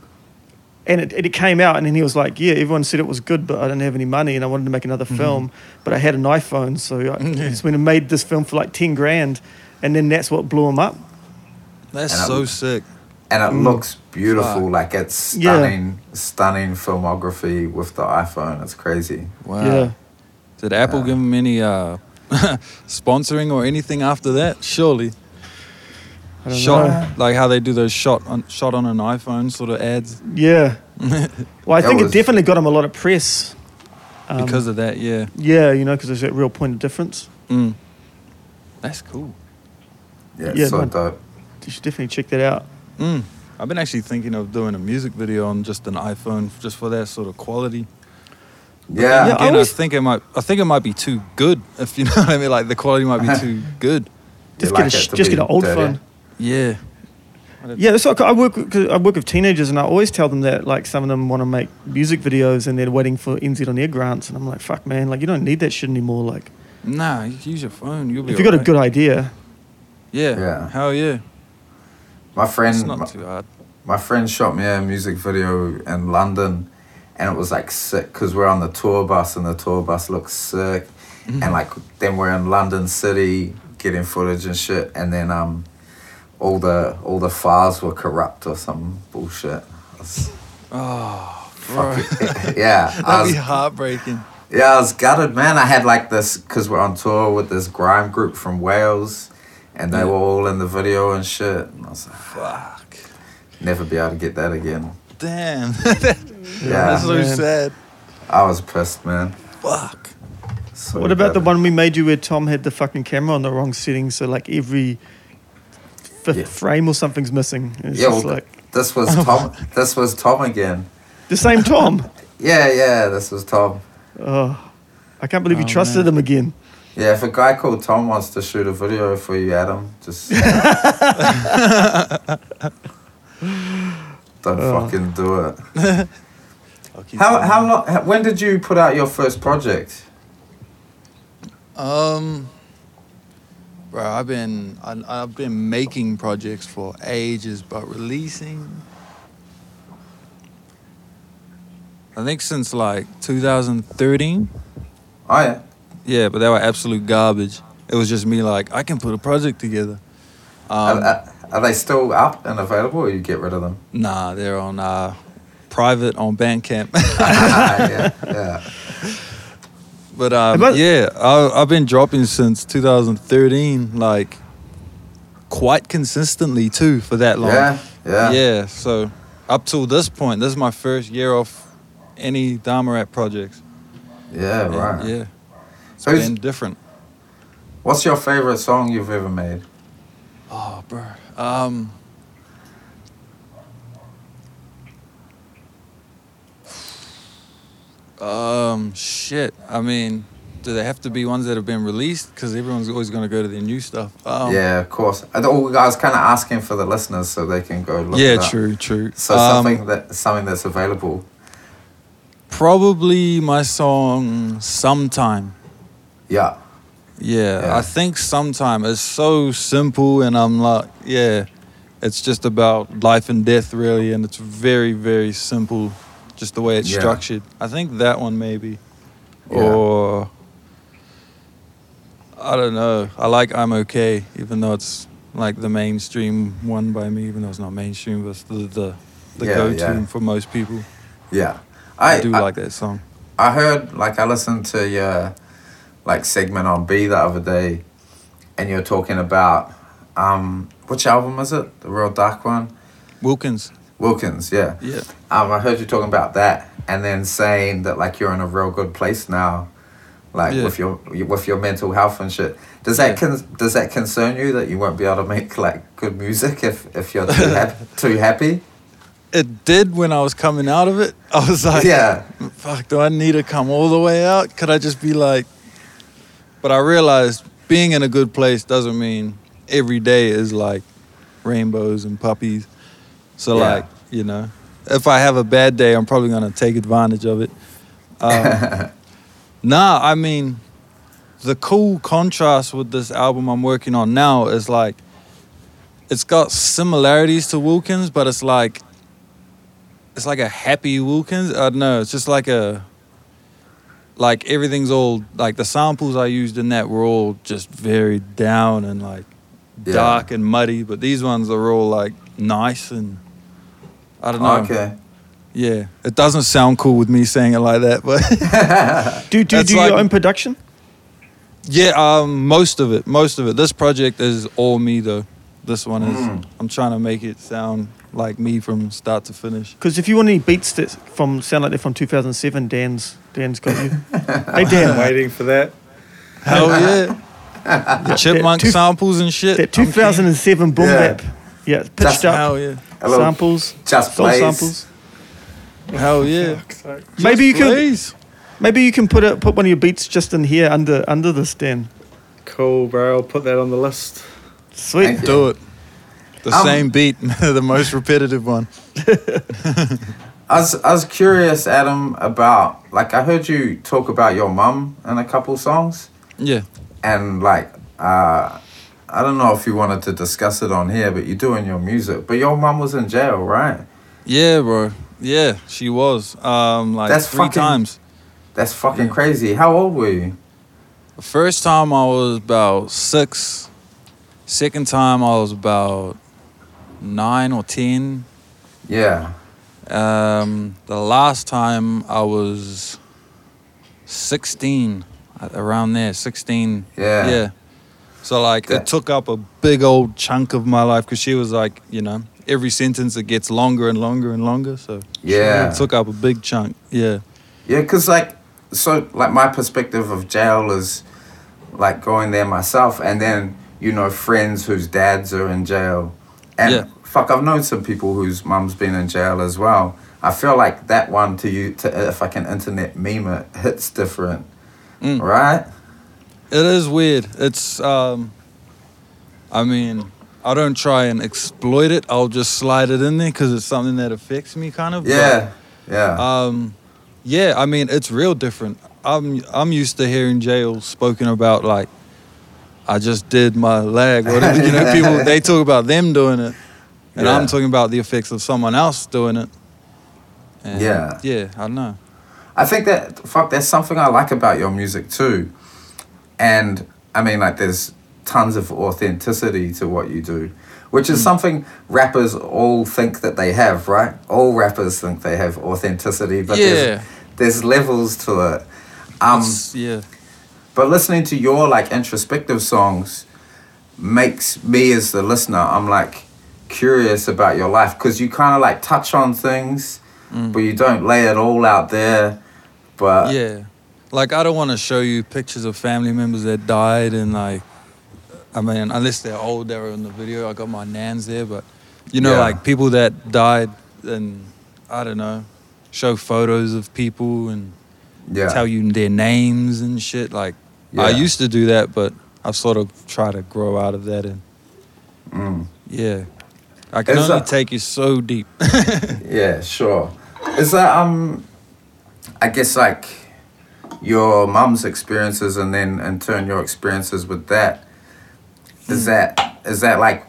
and it, it came out and then he was like, yeah, everyone said it was good, but I didn't have any money and I wanted to make another film, but I had an iPhone, so I just went and made this film for like ten grand, and then that's what blew him up. That's And I- so sick. And it looks beautiful. Fuck. Like it's Mm. Yeah. stunning, stunning filmography with the iPhone. It's crazy. Wow. Yeah. Did Apple Yeah. give him any uh, sponsoring or anything after that? Surely. I don't Shot know. like how they do those shot on shot on an iPhone sort of ads Yeah. Well, I That think was- it definitely got him a lot of press. Um, because of that. Yeah. Yeah, you know, because there's that real point of difference. Mm. That's cool. Yeah, Yeah, so man. dope. You should definitely check that out. Mm. I've been actually thinking of doing a music video on just an iPhone, just for that sort of quality. Yeah, Yeah, I Again, I, always- think it might. I think it might be too good. If you know what I mean, like the quality might be too good. Just like get a sh- just get an old dirty. phone. Yeah. Yeah, that's what I work. with- I work with teenagers, and I always tell them that like some of them want to make music videos, and they're waiting for NZ on Air grants, and I'm like, fuck, man, like you don't need that shit anymore. Like, Nah, you can use your phone. You'll be. If you got a good idea, Yeah. Yeah. Hell yeah. My friend, It's my, too hard. my friend shot me a music video in London, and it was like sick because we're on the tour bus, and the tour bus looks sick, and like then we're in London City getting footage and shit, and then um, all the all the files were corrupt or some bullshit. Oh, I was- Oh, bro. yeah, That'd was, be heartbreaking. yeah, I was gutted, man. I had like this because we're on tour with this grime group from Wales, and they Yeah. were all in the video and shit. And I was like, Fuck. never be able to get that again. Damn. Yeah, That's so Man. sad. I was pissed, man. Fuck. So what about the gutted. one we made you where Tom had the fucking camera on the wrong setting, so like every fifth Yeah. frame or something's missing? It's Yeah, well, like This was Tom. this was Tom again. the same Tom. Yeah, yeah, this was Tom. oh, I can't believe you Oh, trusted man. him again. Yeah, if a guy called Tom wants to shoot a video for you, Adam, just don't Oh. fucking do it. I'll How how long? When did you put out your first project? Um, bro, I've been I, I've been making projects for ages, but releasing. I think since like 2013. Oh yeah, Yeah, but they were absolute garbage. It was just me like I can put a project together. are, Um, are- are they still up and available, or you get rid of them? nah, they're on uh, private on Bandcamp. yeah, yeah. But um, But- yeah, I, I've been dropping since 2013, like quite consistently too for that long. Yeah, yeah. Yeah, so up till this point, this is my first year off any Dharmarat projects. Yeah, And, right. Yeah, it's So been different. What's your favorite song you've ever made? Oh, bro. Um. Um, shit. I mean, do they have to be ones that have been released? Because everyone's always going to go to their new stuff. Um, yeah, of course. I, was kind of asking for the listeners so they can go look yeah, it up. true, true. So Um, something that something that's available. Probably my song "Sometime." Yeah, Yeah, Yeah. I think "Sometime" is so simple, and I'm like, yeah, it's just about life and death, really, and it's very, very simple, just the way it's Yeah. structured. I think that one maybe, Yeah. or I don't know. I like "I'm Okay," even though it's like the mainstream one by me, even though it's not mainstream, but it's the the, the Yeah, go-to for most people. yeah. I, do like that song. I heard like I listened to your like segment on B the other day, and you're talking about um which album is it? The real dark one, Wilkins, Wilkins. Yeah. yeah. Um, I heard you talking about that, and then saying that like you're in a real good place now, like Yeah. with your with your mental health and shit. Does that con- does that concern you that you won't be able to make like good music if if you're too happy too happy? It did when I was coming out of it. I was like, Yeah. fuck, do I need to come all the way out? Could I just be like, but I realized being in a good place doesn't mean every day is like rainbows and puppies. So, Yeah. like, you know, if I have a bad day, I'm probably going to take advantage of it. Um, nah, I mean, the cool contrast with this album I'm working on now is like, it's got similarities to Wilkins, but it's like, it's like a happy Wilkins. I don't know. It's just like a like everything's all like the samples I used in that were all just very down and like Yeah. dark and muddy, but these ones are all like nice and I don't know. Okay. Yeah, it doesn't sound cool with me saying it like that, but Do do you do like- your own production? yeah, um, most of it, most of it. This project is all me though. This one is. Mm. I'm trying to make it sound like me from start to finish. Because if you want any beats that from sound like they're from 2007, Dan's Dan's got you. hey Dan, I'm waiting for that. Hell yeah! The chipmunk two- samples and shit. that 2007 boom Yeah. bap. Yeah, pitched Just up Hell yeah! Samples, just plays. samples. Hell yeah! Maybe you can Please. maybe you can put it put one of your beats just in here under under this Dan. Cool, bro. I'll put that on the list. Sweet. Thank you. Do it. The Um, same beat, the most repetitive one. I was, I was curious, Adam, about like I heard you talk about your mum in a couple songs. Yeah. and like uh, I don't know if you wanted to discuss it on here, but you're doing your music. But your mum was in jail, right? Yeah, bro. Yeah, she was. Um, like That's three fucking- times. That's fucking Yeah. crazy. How old were you? The first time I was about six. Second time I was about nine or ten. Yeah. Um, the last time I was sixteen, around there, sixteen. Yeah. Yeah. So like That- it took up a big old chunk of my life because she was like, you know, every sentence it gets longer and longer and longer. So Yeah. it took up a big chunk. Yeah. Yeah, because like, so like my perspective of jail is like going there myself, and then you know friends whose dads are in jail, and Yeah. fuck, I've known some people whose mum's been in jail as well. I feel like that one to you, to, if I can internet meme it, hits different, Mm. right? It is weird. It's um I mean, I don't try and exploit it. I'll just slide it in there cuz it's something that affects me kind of. but, Yeah, yeah, um yeah, I mean, it's real different. I'm I'm used to hearing jail spoken about like I just did my leg. Whatever, you know, people they talk about them doing it, and Yeah. I'm talking about the effects of someone else doing it. And Yeah. yeah, I know. I think that fuck, there's something I like about your music too, and I mean like there's tons of authenticity to what you do, which is something rappers all think that they have, right? All rappers think they have authenticity, but Yeah. there's, there's levels to it. Um, It's- yeah, but listening to your like introspective songs makes me as the listener, I'm like curious about your life because you kind of like touch on things, Mm. but you don't lay it all out there. But yeah. Like I don't want to show you pictures of family members that died and like, I mean, unless they're old, they were in the video. I got my nans there, but you know, Yeah. like people that died and I don't know, show photos of people and yeah, tell you their names and shit. Like I used to do that, but I've sort of tried to grow out of that and Mm. yeah. I can only take you so deep. Yeah, sure. Is that um I guess like your mum's experiences and then in turn your experiences with that is mm. that is that like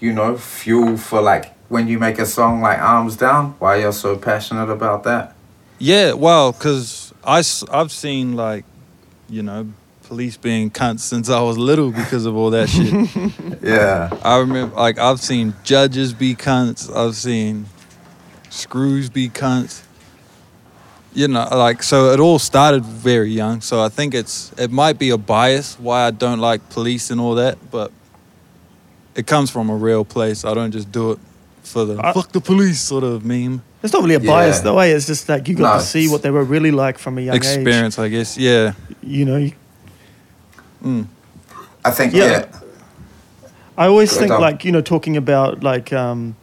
you know fuel for like when you make a song like Arms Down why you're so passionate about that? Yeah, well, because I've seen like, you know, police being cunts since I was little because of all that shit. Yeah. I remember, like, I've seen judges be cunts. I've seen screws be cunts. You know, like, so it all started very young. So I think it's, it might be a bias why I don't like police and all that, but it comes from a real place. I don't just do it for the I- fuck the police sort of meme. It's not really a bias Yeah. though, eh? It's just like you got No, to see what they were really like from a young age. Experience, I guess. Yeah. You know, you- Mm. I think Yeah. yeah. I always Go think down. like you know talking about like um,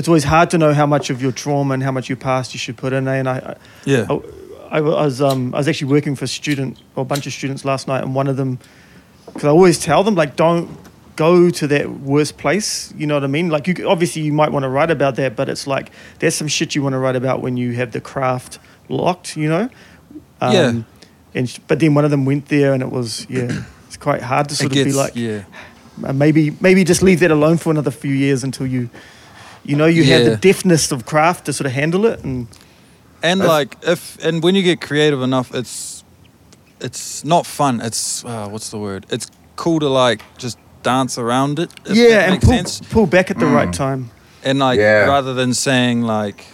it's always hard to know how much of your trauma and how much your past you should put in. Eh? And I, I, Yeah. I, I was um, I was actually working for a student or a bunch of students last night, and one of them, because I always tell them like don't go to that worst place. You know what I mean? Like you obviously you might want to write about that, but it's like there's some shit you want to write about when you have the craft locked. You know? Um, Yeah. And but then one of them went there, and it was yeah, it's quite hard to sort it of gets, be like yeah. uh, maybe maybe just leave that alone for another few years until you you know you have Yeah. the deftness of craft to sort of handle it and And That's- like if and when you get creative enough, it's it's not fun. It's uh, what's the word? It's cool to like just dance around it. If yeah that and pull, sense. pull back at the right Mm. time And like Yeah. rather than saying like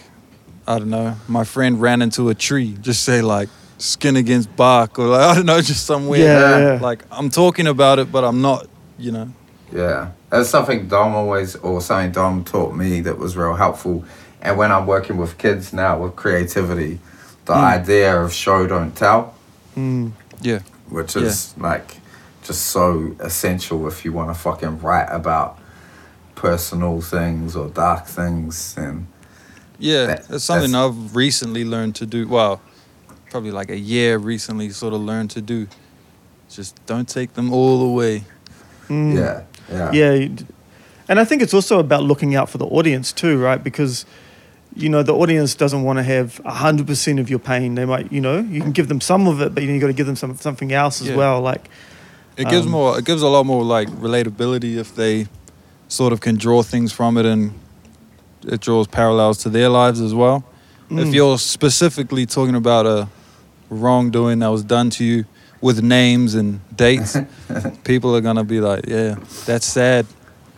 I don't know, my friend ran into a tree, just say like skin against bark or like I don't know, just some weird yeah, Yeah. yeah. like I'm talking about it, but I'm not. You know. Yeah, that's something Dom always, or something Dom taught me that was real helpful. And when I'm working with kids now with creativity, the Mm. idea of show don't tell, Mm. Yeah. which is like just so essential if you want to fucking write about personal things or dark things. And Yeah, That- it's something I've recently learned to do. Well, probably like a year recently, sort of learned to do. Just don't take them all away. Mm. yeah, yeah, yeah and i think it's also about looking out for the audience too right because you know the audience doesn't want to have hundred percent of your pain. They might, you know, you can give them some of it, but you have got to give them some something else as Yeah. well. Like, It gives Um, more. It gives a lot more like relatability if they sort of can draw things from it, and it draws parallels to their lives as well. If mm, you're specifically talking about a wrongdoing that was done to you with names and dates, people are gonna be like, "Yeah, that's sad."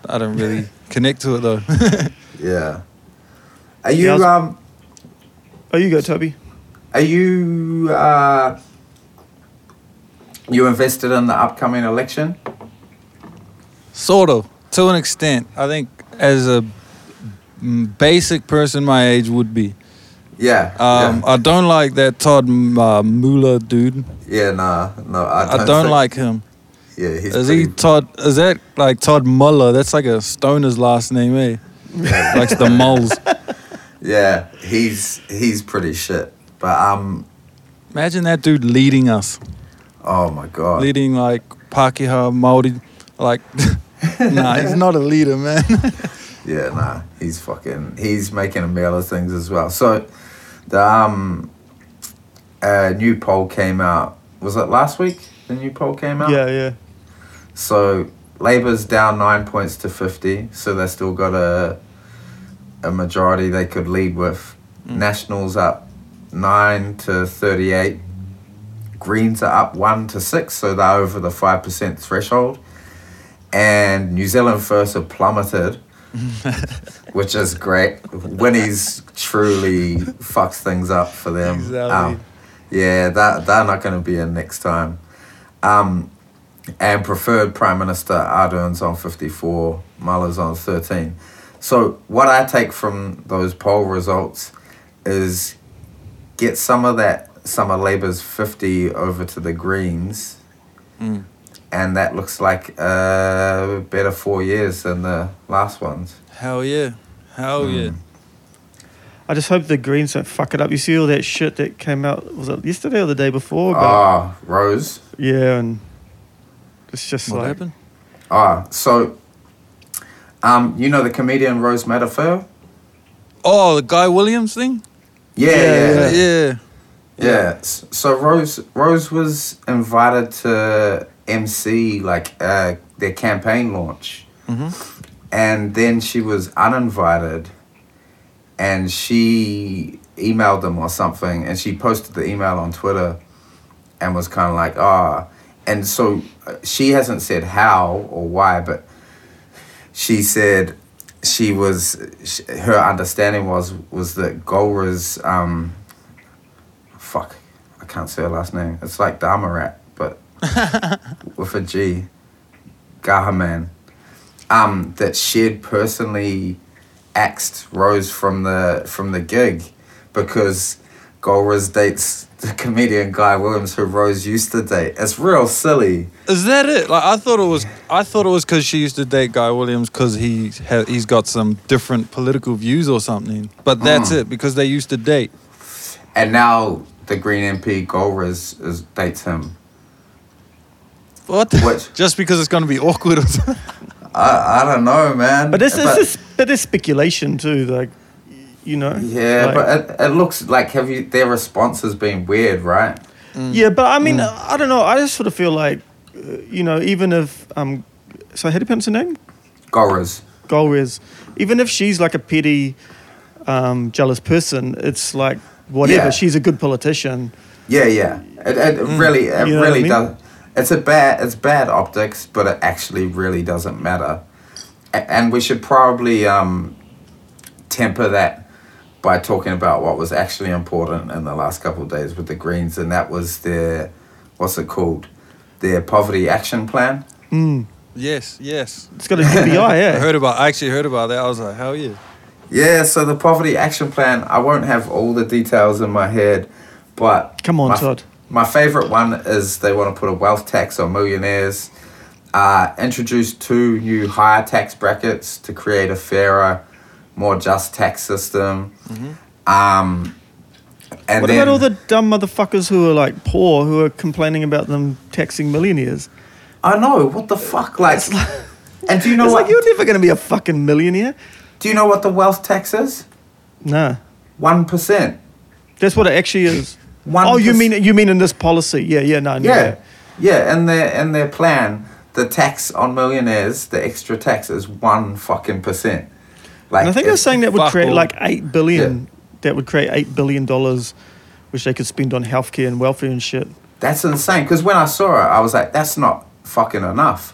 I don't really connect to it though. Yeah. Are you Yeah, was- um oh, you go, Toby. are you uh you invested in the upcoming election? Sort of, to an extent. I think as a mm, basic person my age would be. Yeah. Um, I don't like that Todd uh, Muller dude. yeah. yeah, nah, no, I I don't, don't think- like him. Yeah, he's Is pretty, he Todd? Is that like Todd Muller? That's like a stoner's last name, eh? Likes the moles. Yeah, he's he's pretty shit. But um Imagine that dude leading us, oh my god. leading like Pakeha Maori. Like, nah, he's not a leader, man. Yeah, nah, he's fucking. He's making a meal of things as well. So, the um, uh, new poll came out. Was it last week? The new poll came out. Yeah, yeah. So Labour's down nine points to fifty. So they still got a a majority they could lead with. Nationals up nine to thirty-eight. Greens are up one to six, so they're over the five percent threshold. And New Zealand First have plummeted, which is great. Winnie's truly fucks things up for them. Exactly. Um, yeah, that they're not going to be in next time. Um, and preferred Prime Minister Ardern's on 54, Muller's on 13. So, what I take from those poll results is get some of that, some of Labour's 50 over to the Greens, Mm. And that looks like a better four years than the last ones. Hell yeah, hell yeah. I just hope the Greens don't fuck it up. You see all that shit that came out, was it yesterday or the day before? About, Ah, Rose. Yeah, and it's just What like, happened? Ah, so, um, you know the comedian Rose Matafeo? Oh, the Guy Williams thing. Yeah, Yeah, yeah, Yeah, yeah. yeah. Yeah. So Rose Rose was invited to MC like uh, their campaign launch, Mhm. and then she was uninvited, and she emailed them or something, and she posted the email on Twitter, and was kind of like ah, and so uh, she hasn't said how or why, but she said she was sh her understanding was was that Golriz um fuck I can't say her last name. It's like Dharmarat but with a G Ghahraman um that she'd personally axed Rose from the from the gig because Golriz dates the comedian Guy Williams who Rose used to date it's real silly Is that it? Like I thought it was. I thought it was because she used to date Guy Williams because he ha- he's got some different political views or something. But that's Mm. it because they used to date. and now the Green MP Golriz is dates him What? What? Just because it's gonna be awkward. I, I don't know man but this is this, but there's speculation too, like, you know. Yeah, like- but it, it looks like have you their response has been weird, right? Yeah, but I mean, Mm. I don't know. I just sort of feel like, uh, you know, even if um, so how do you pronounce her name? Goras. Golriz. Even if she's like a petty, um, jealous person, it's like whatever. Yeah. She's a good politician. Yeah, yeah. It, it really, it Mm. You know what I really mean? does. It's a bad, it's bad optics, but it actually really doesn't matter. A- And we should probably um, temper that by talking about what was actually important in the last couple of days with the Greens, and that was their, what's it called, their poverty action plan. Mm. yes, yes. It's got a DPI, I heard about. I actually heard about that. I was like, hell yeah. Yeah, so the poverty action plan, I won't have all the details in my head, but Come on, my, Todd. My favorite one is they want to put a wealth tax on millionaires, uh, introduce two new higher tax brackets to create a fairer, more just tax system. Um, and What then, about all the dumb motherfuckers who are like poor, who are complaining about them taxing millionaires? I know what the fuck, like, and do you know it's what? like you're never going to be a fucking millionaire. do you know what the wealth tax is? Nah. One percent. That's what it actually is. One. oh, you mean you mean in this policy? Yeah, yeah, no, no. Yeah, yeah. and their in their plan, the tax on millionaires, the extra tax is one fucking percent. Like And I think they're saying that would create all. like eight billion. That would create eight billion dollars, which they could spend on healthcare and welfare and shit. that's insane. Because when I saw it, I was like, that's not fucking enough.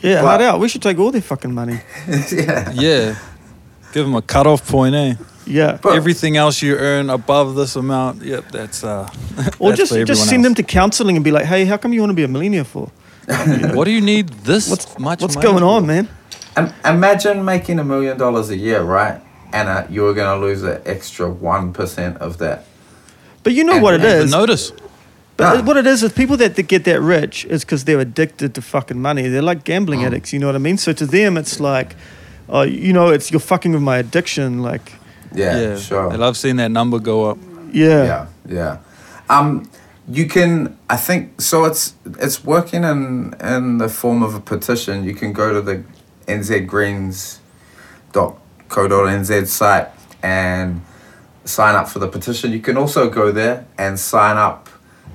Yeah, Well- hard out. We should take all their fucking money. yeah. Yeah. Give them a cutoff point, eh? Yeah. But- Everything else you earn above this amount, yep, that's uh. or that's just for just everyone send them to counselling and be like, hey, how come you want to be a millionaire for? What do you need this What's much? what's money going on, man? Im- imagine making a million dollars a year, right? And uh, you were gonna lose an extra one percent of that. But you know And- what it is. and The is. notice. But Nah. what it is is people that, that get that rich is because they're addicted to fucking money. They're like gambling Mm. addicts. You know what I mean? So to them, it's like, uh, you know, it's you're fucking with my addiction. Like, Yeah, sure. And I love seeing that number go up. yeah, yeah yeah. Um you can i think so it's it's working in in the form of a petition. You can go to the nzgreens.co.nz site and sign up for the petition. You can also go there and sign up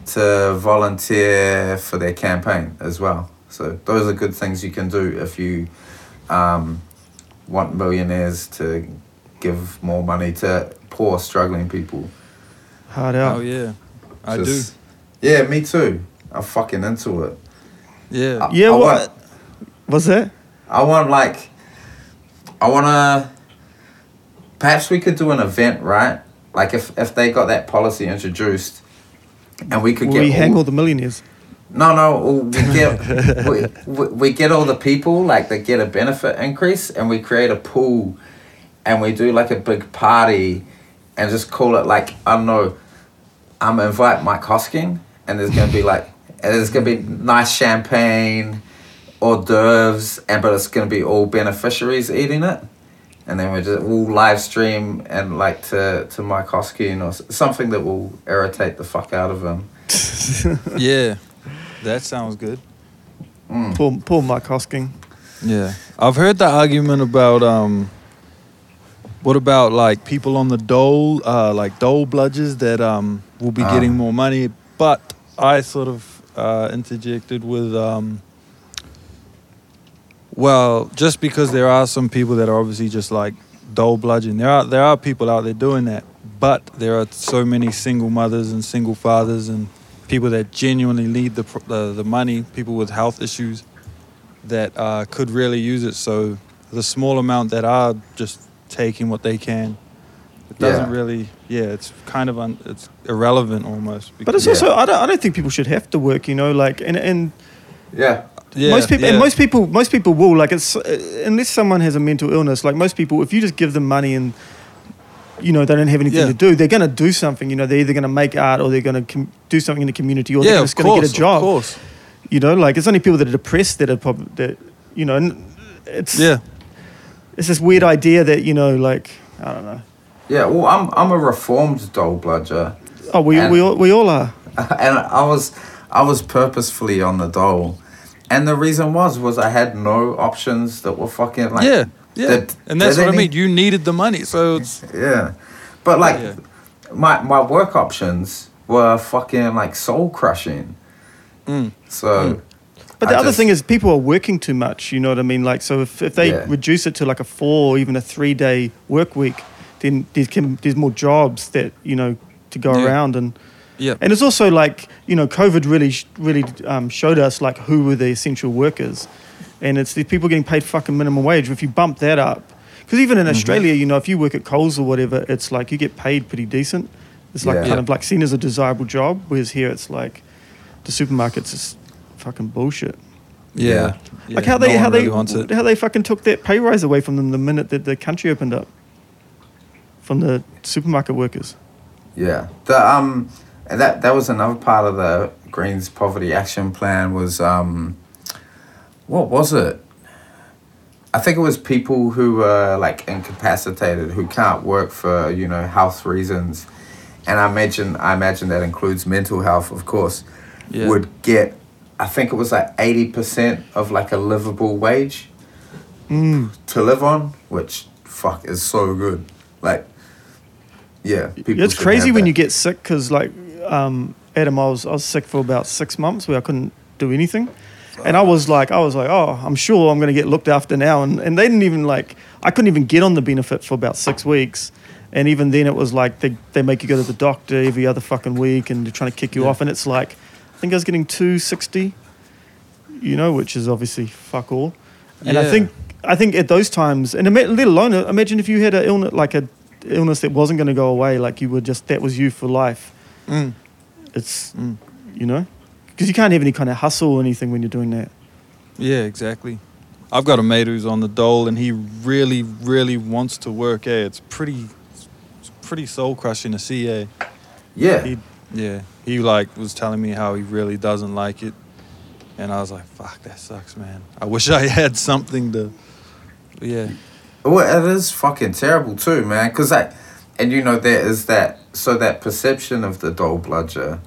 to volunteer for their campaign as well. So those are good things you can do if you um, want millionaires to give more money to poor struggling people hard out. Oh yeah, I just- Yeah, me too. I'm fucking into it. Yeah. I- Yeah, I what want, was that? I want like, I want to. Perhaps we could do an event, right? Like if if they got that policy introduced, and we could Will get we hang all- all the millionaires? No, no, we get we, we, we get all the people like they get a benefit increase, and we create a pool, and we do like a big party, and just call it like I don't know. I'm gonna invite Mike Hosking, and there's gonna be like and there's gonna be nice champagne, hors d'oeuvres, and but it's gonna be all beneficiaries eating it, and then we just we'll live stream and like to to Mike Hosking or something that will irritate the fuck out of him. Yeah. That sounds good. Mm. Poor, poor Mike Hosking. Yeah. I've heard the argument about um what about like people on the dole, uh like dole bludgers that um will be Ah. getting more money, but I sort of uh interjected with um well, just because there are some people that are obviously just like dole bludgeon. There are there are people out there doing that, but there are so many single mothers and single fathers and people that genuinely need the the, the money, people with health issues that uh, could really use it. So the small amount that are just taking what they can, it doesn't Yeah. really. Yeah, it's kind of un, it's irrelevant almost. But it's Yeah. also I don't, I don't think people should have to work. You know, like and and Yeah. yeah, most people and most people most people will like it's uh, unless someone has a mental illness. Like most people, if you just give them money and you know they don't have anything Yeah. to do, they're gonna do something. You know, they're either gonna make art or they're gonna com- do something in the community or yeah, they're just gonna get a job. Of course. You know, like it's only people that are depressed that are probably that you know. It's Yeah, it's this weird idea that you know, like I don't know. Yeah, well, I'm I'm a reformed dole bludger, Oh, we And- we all, we all are. and I was I was purposefully on the dole, and the reason was was I had no options that were fucking like yeah, yeah. that- and that's that what I they mean. You needed the money, so it's Yeah, but like Yeah. my my work options were fucking like soul crushing. Mm. So, But I the other just- thing is, people are working too much. You know what I mean? Like, so if, if they Yeah. reduce it to like a four or even a three day work week, then there's, can, there's more jobs that you know to go Yeah. around and yeah, and it's also like you know, COVID really really um, showed us like who were the essential workers, and it's the people getting paid fucking minimum wage. If you bump that up, because even Mm-hmm. in Australia, you know, if you work at Coles or whatever, it's like you get paid pretty decent. It's like Yeah. kind Yeah. of like seen as a desirable job, whereas here it's like the supermarkets is fucking bullshit. yeah. Yeah. yeah. Like how they no how one they really wants it. how they fucking took that pay rise away from them the minute that the country opened up. From the supermarket workers. yeah, the um, and that that was another part of the Greens Poverty Action Plan was um, what was it? I think it was people who were like incapacitated who can't work for you know health reasons, and I imagine I imagine that includes mental health, of course. Yeah. would get I think it was like eighty percent of like a livable wage Mm. to live on, which fuck is so good. Like Yeah, people it's crazy when you get sick because like um, Adam, I was I was sick for about six months where I couldn't do anything, and I was like I was like oh I'm sure I'm gonna get looked after now, and and they didn't even like I couldn't even get on the benefit for about six weeks. And even then, it was like they, they make you go to the doctor every other fucking week, and they're trying to kick you Yeah. off. And it's like, think I was getting two sixty, you know, which is obviously fuck all. And I think I think at those times, and ima- let alone imagine if you had an illness like a illness that wasn't going to go away, like you were just that was you for life. Mm. It's Mm. you know, because you can't have any kind of hustle or anything when you're doing that. Yeah, exactly. I've got a mate who's on the dole, and he really, really wants to work. Eh, it's pretty, it's pretty soul crushing to see. Eh, Yeah, He- yeah. He like was telling me how he really doesn't like it, and I was like, "Fuck, that sucks, man. I wish I had something to." Yeah, well, it is fucking terrible too, man. Cause like, and you know there is that so that perception of the dole bludger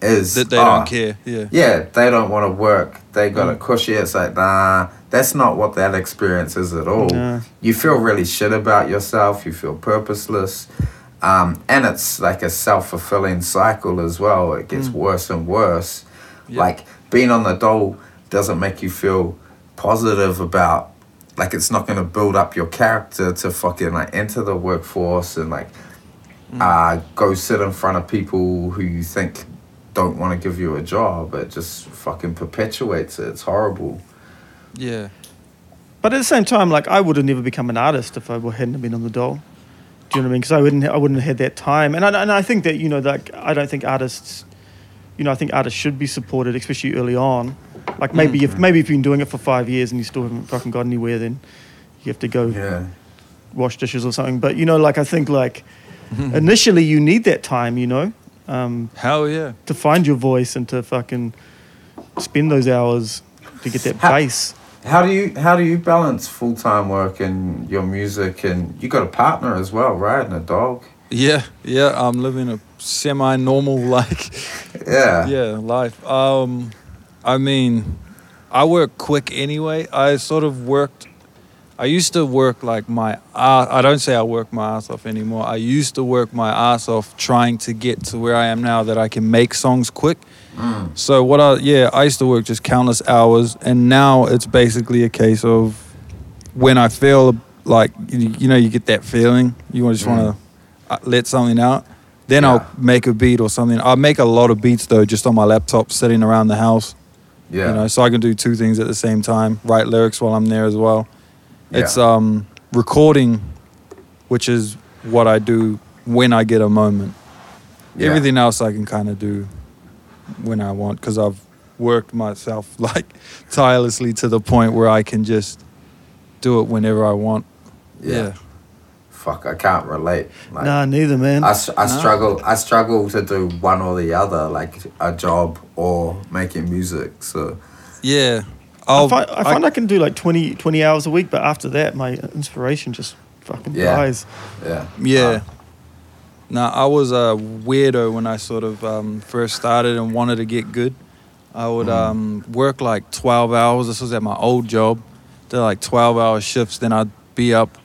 is that they ah, don't care. Yeah, Yeah, they don't want to work. They got it Mm. cushy. It's like nah, that's not what that experience is at all. Nah. You feel really shit about yourself. You feel purposeless. Um, and it's like a self fulfilling cycle as well. It gets Mm. worse and worse. Yeah. Like being on the dole doesn't make you feel positive about like it's not going to build up your character to fucking like enter the workforce and like Mm. uh, go sit in front of people who you think don't want to give you a job. It just fucking perpetuates it. It's horrible. yeah, But at the same time, like I would have never become an artist if I hadn't been on the dole. Do you know what I mean? Because I wouldn't, I wouldn't have had that time. And I, and I think that you know, like I don't think artists, you know, I think artists should be supported, especially early on. Like maybe if maybe if you've been doing it for five years and you still haven't fucking got anywhere, then you have to go Yeah. wash dishes or something. But you know, like I think like initially you need that time, you know, um, hell yeah. to find your voice and to fucking spend those hours to get that How- bass. How do you how do you balance full time work and your music and you got a partner as well, right? And a dog. Yeah, yeah. I'm living a semi-normal like Yeah. yeah life. Um, I mean, I work quick anyway. I sort of worked. I used to work like my ass. I don't say I work my ass off anymore. I used to work my ass off trying to get to where I am now that I can make songs quick. Mm. So what I yeah I used to work just countless hours, and now it's basically a case of when I feel like you, you know you get that feeling you just want to let something out. Then Yeah. I'll make a beat or something. I make a lot of beats though, just on my laptop, sitting around the house. Yeah. You know, so I can do two things at the same time. Write lyrics while I'm there as well. It's um recording, which is what I do when I get a moment. Yeah. Everything else I can kind of do when I want because I've worked myself like tirelessly to the point where I can just do it whenever I want. Yeah. Fuck, I can't relate. Like, Nah, neither, man. I No. struggle. I struggle to do one or the other, like a job or making music. So Yeah. I, I'll, find, I find I, can do like 20, 20 hours a week, but after that, my inspiration just fucking Yeah. dies. yeah. Yeah. Now I was a weirdo when I sort of um, first started and wanted to get good. I would um, work like 12 hours. This was at my old job. Did like 12 hour shifts. Then I'd be up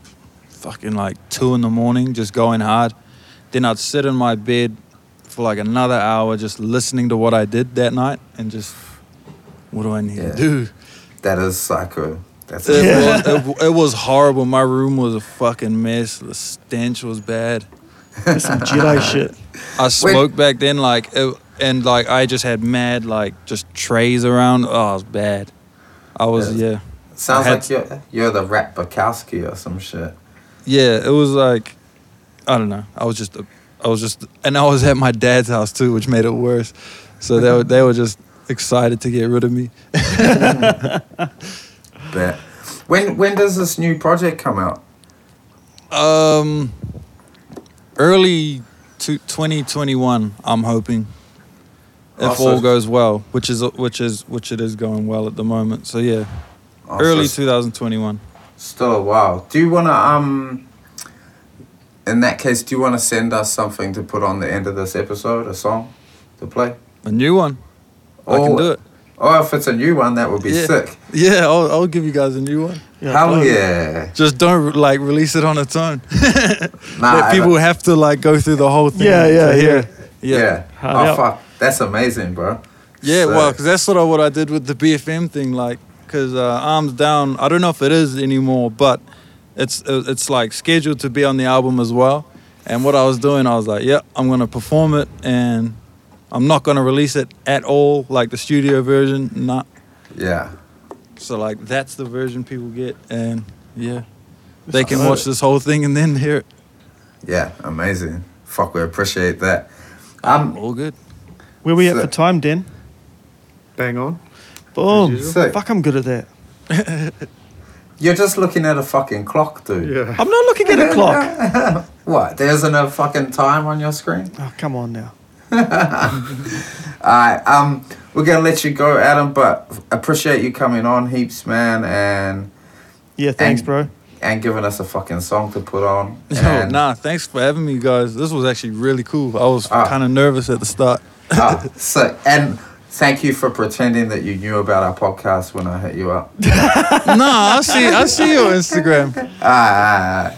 fucking like 2 in the morning just going hard. Then I'd sit in my bed for like another hour just listening to what I did that night and just, what do I need Yeah. to do? That is psycho. That's It, Yeah. was, it, it was horrible. My room was a fucking mess. The stench was bad. That's some Jedi shit. I smoked back then, like, it, and like I just had mad, like, just trays around. Oh, it was bad. I was, Yeah. yeah, Sounds had like you're you're the Rat Bukowski or some shit. yeah. It was like, I don't know. I was just, a, I was just, and I was at my dad's house too, which made it worse. So they were, they were just excited to get rid of me. Bet. When when does this new project come out? Um, early to 2021, I'm hoping. If Oh, so- all goes well, which is which is which it is going well at the moment. So yeah, Oh, early 2021. Still a while. Do you wanna um? In that case, do you wanna send us something to put on the end of this episode, a song to play? A new one. I can Or- do it. Or if it's a new one, that would be Yeah. sick. Yeah, I'll, I'll give you guys a new one. Hell globally. yeah. Just don't like release it on its own. Nah, Let people have to like go through the whole thing. Yeah, yeah, to yeah. it. yeah. Yeah. Hard Oh out. fuck, that's amazing, bro. Yeah, So- well, because that's sort of what I did with the BFM thing, like, because uh, Arms Down, I don't know if it is anymore, but it's uh, it's like scheduled to be on the album as well. And what I was doing, I was like, yeah, I'm gonna perform it, and I'm not gonna release it at all, like the studio version, not. yeah. So like that's the version people get, and yeah, they can watch it. this whole thing and then hear it. Yeah, amazing. Fuck, we appreciate that. Um, All good. Where we at So- for time, Den? Bang on. Boom. As usual. Sick. Fuck, I'm good at that. You're just looking at a fucking clock, dude. Yeah. I'm not looking at a clock. What? There isn't a fucking time on your screen? Oh, come on now. Alright, um, we're gonna let you go, Adam, but appreciate you coming on heaps, man, and Yeah, thanks, And- bro. and giving us a fucking song to put on. Yo, And, nah, thanks for having me, guys. This was actually really cool. I was Ah. kind of nervous at the start. ah, so, and thank you for pretending that you knew about our podcast when I hit you up. nah, I see. I see your Instagram. Ah,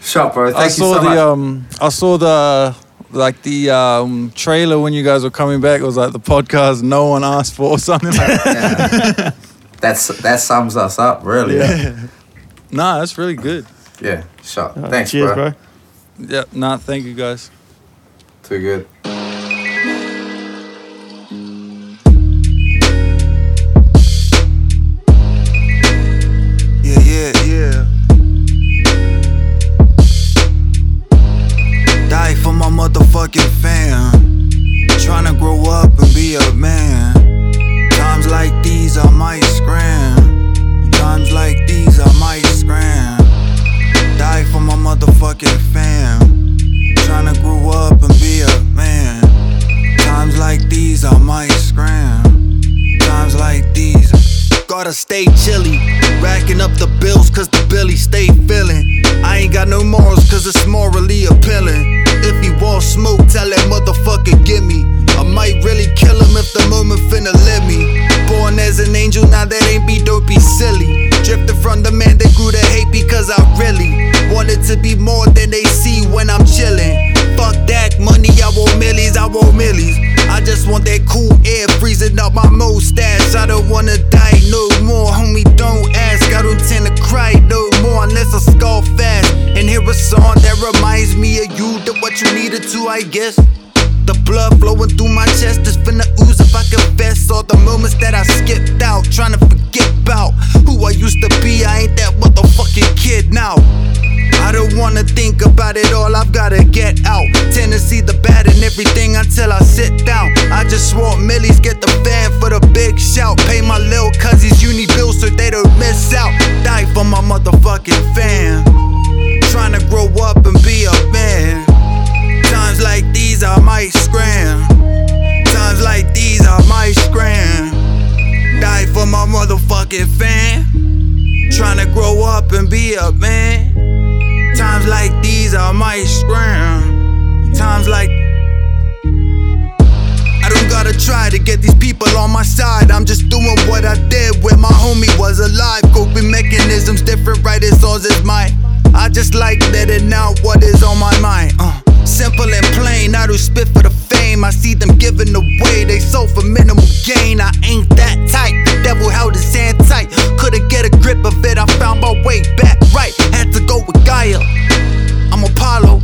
shot, bro. Thank I you saw so the much. um. I saw the like the um trailer when you guys were coming back. Was like the podcast no one asked for or something like. that. Yeah. That's that sums us up, really. Yeah, nah, that's really good. Yeah, shot. Uh, Thanks, cheers, bro. bro. Yeah. Nah, thank you guys. Too good. Angel, now that ain't be dopey silly. Drifted from the man that grew to hate because I really wanted to be more than they see when I'm chillin'. Fuck that money, I want millies, I want millies. I just want that cool air freezing up my mustache. I don't wanna die no more, homie. Don't ask. I don't tend to cry no more unless I skull fast. And hear a song that reminds me of you, that what you needed to, I guess. The blood flowing through my chest is finna ooze if I confess all the moments that I skipped out, trying to forget about who I used to be. I ain't that motherfucking kid now. I don't wanna think about it all, I've gotta get out. Tend to see the bad in everything until I sit down. I just want millies, get the fan for the big shout. Pay my lil' cousins uni bills so they don't miss out. Die for my motherfucking get these people on my side. I'm just doing what I did when my homie was alive. Coping mechanisms different, right? All is mine. I just like letting out what is on my mind. Uh, simple and plain. I do spit for the fame. I see them giving away. They sold for minimal gain. I ain't that tight. The devil held his hand tight. Couldn't get a grip of it. I found my way back right. Had to go with Gaia. I'm Apollo.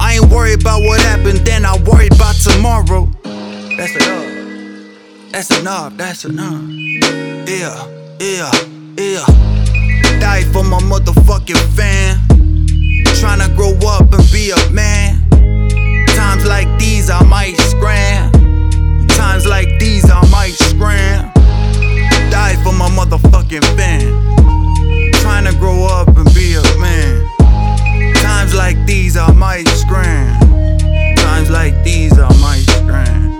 I ain't worried about what happened then. I worried about tomorrow. That's enough. That's enough, that's enough. Yeah, yeah, yeah. Die for my motherfucking fan. Trying to grow up and be a man. Times like these, I might scram. Times like these, I might scram. Die for my motherfucking fan. Trying to grow up and be a man. Times like these, I might scram. Times like these, I might scram.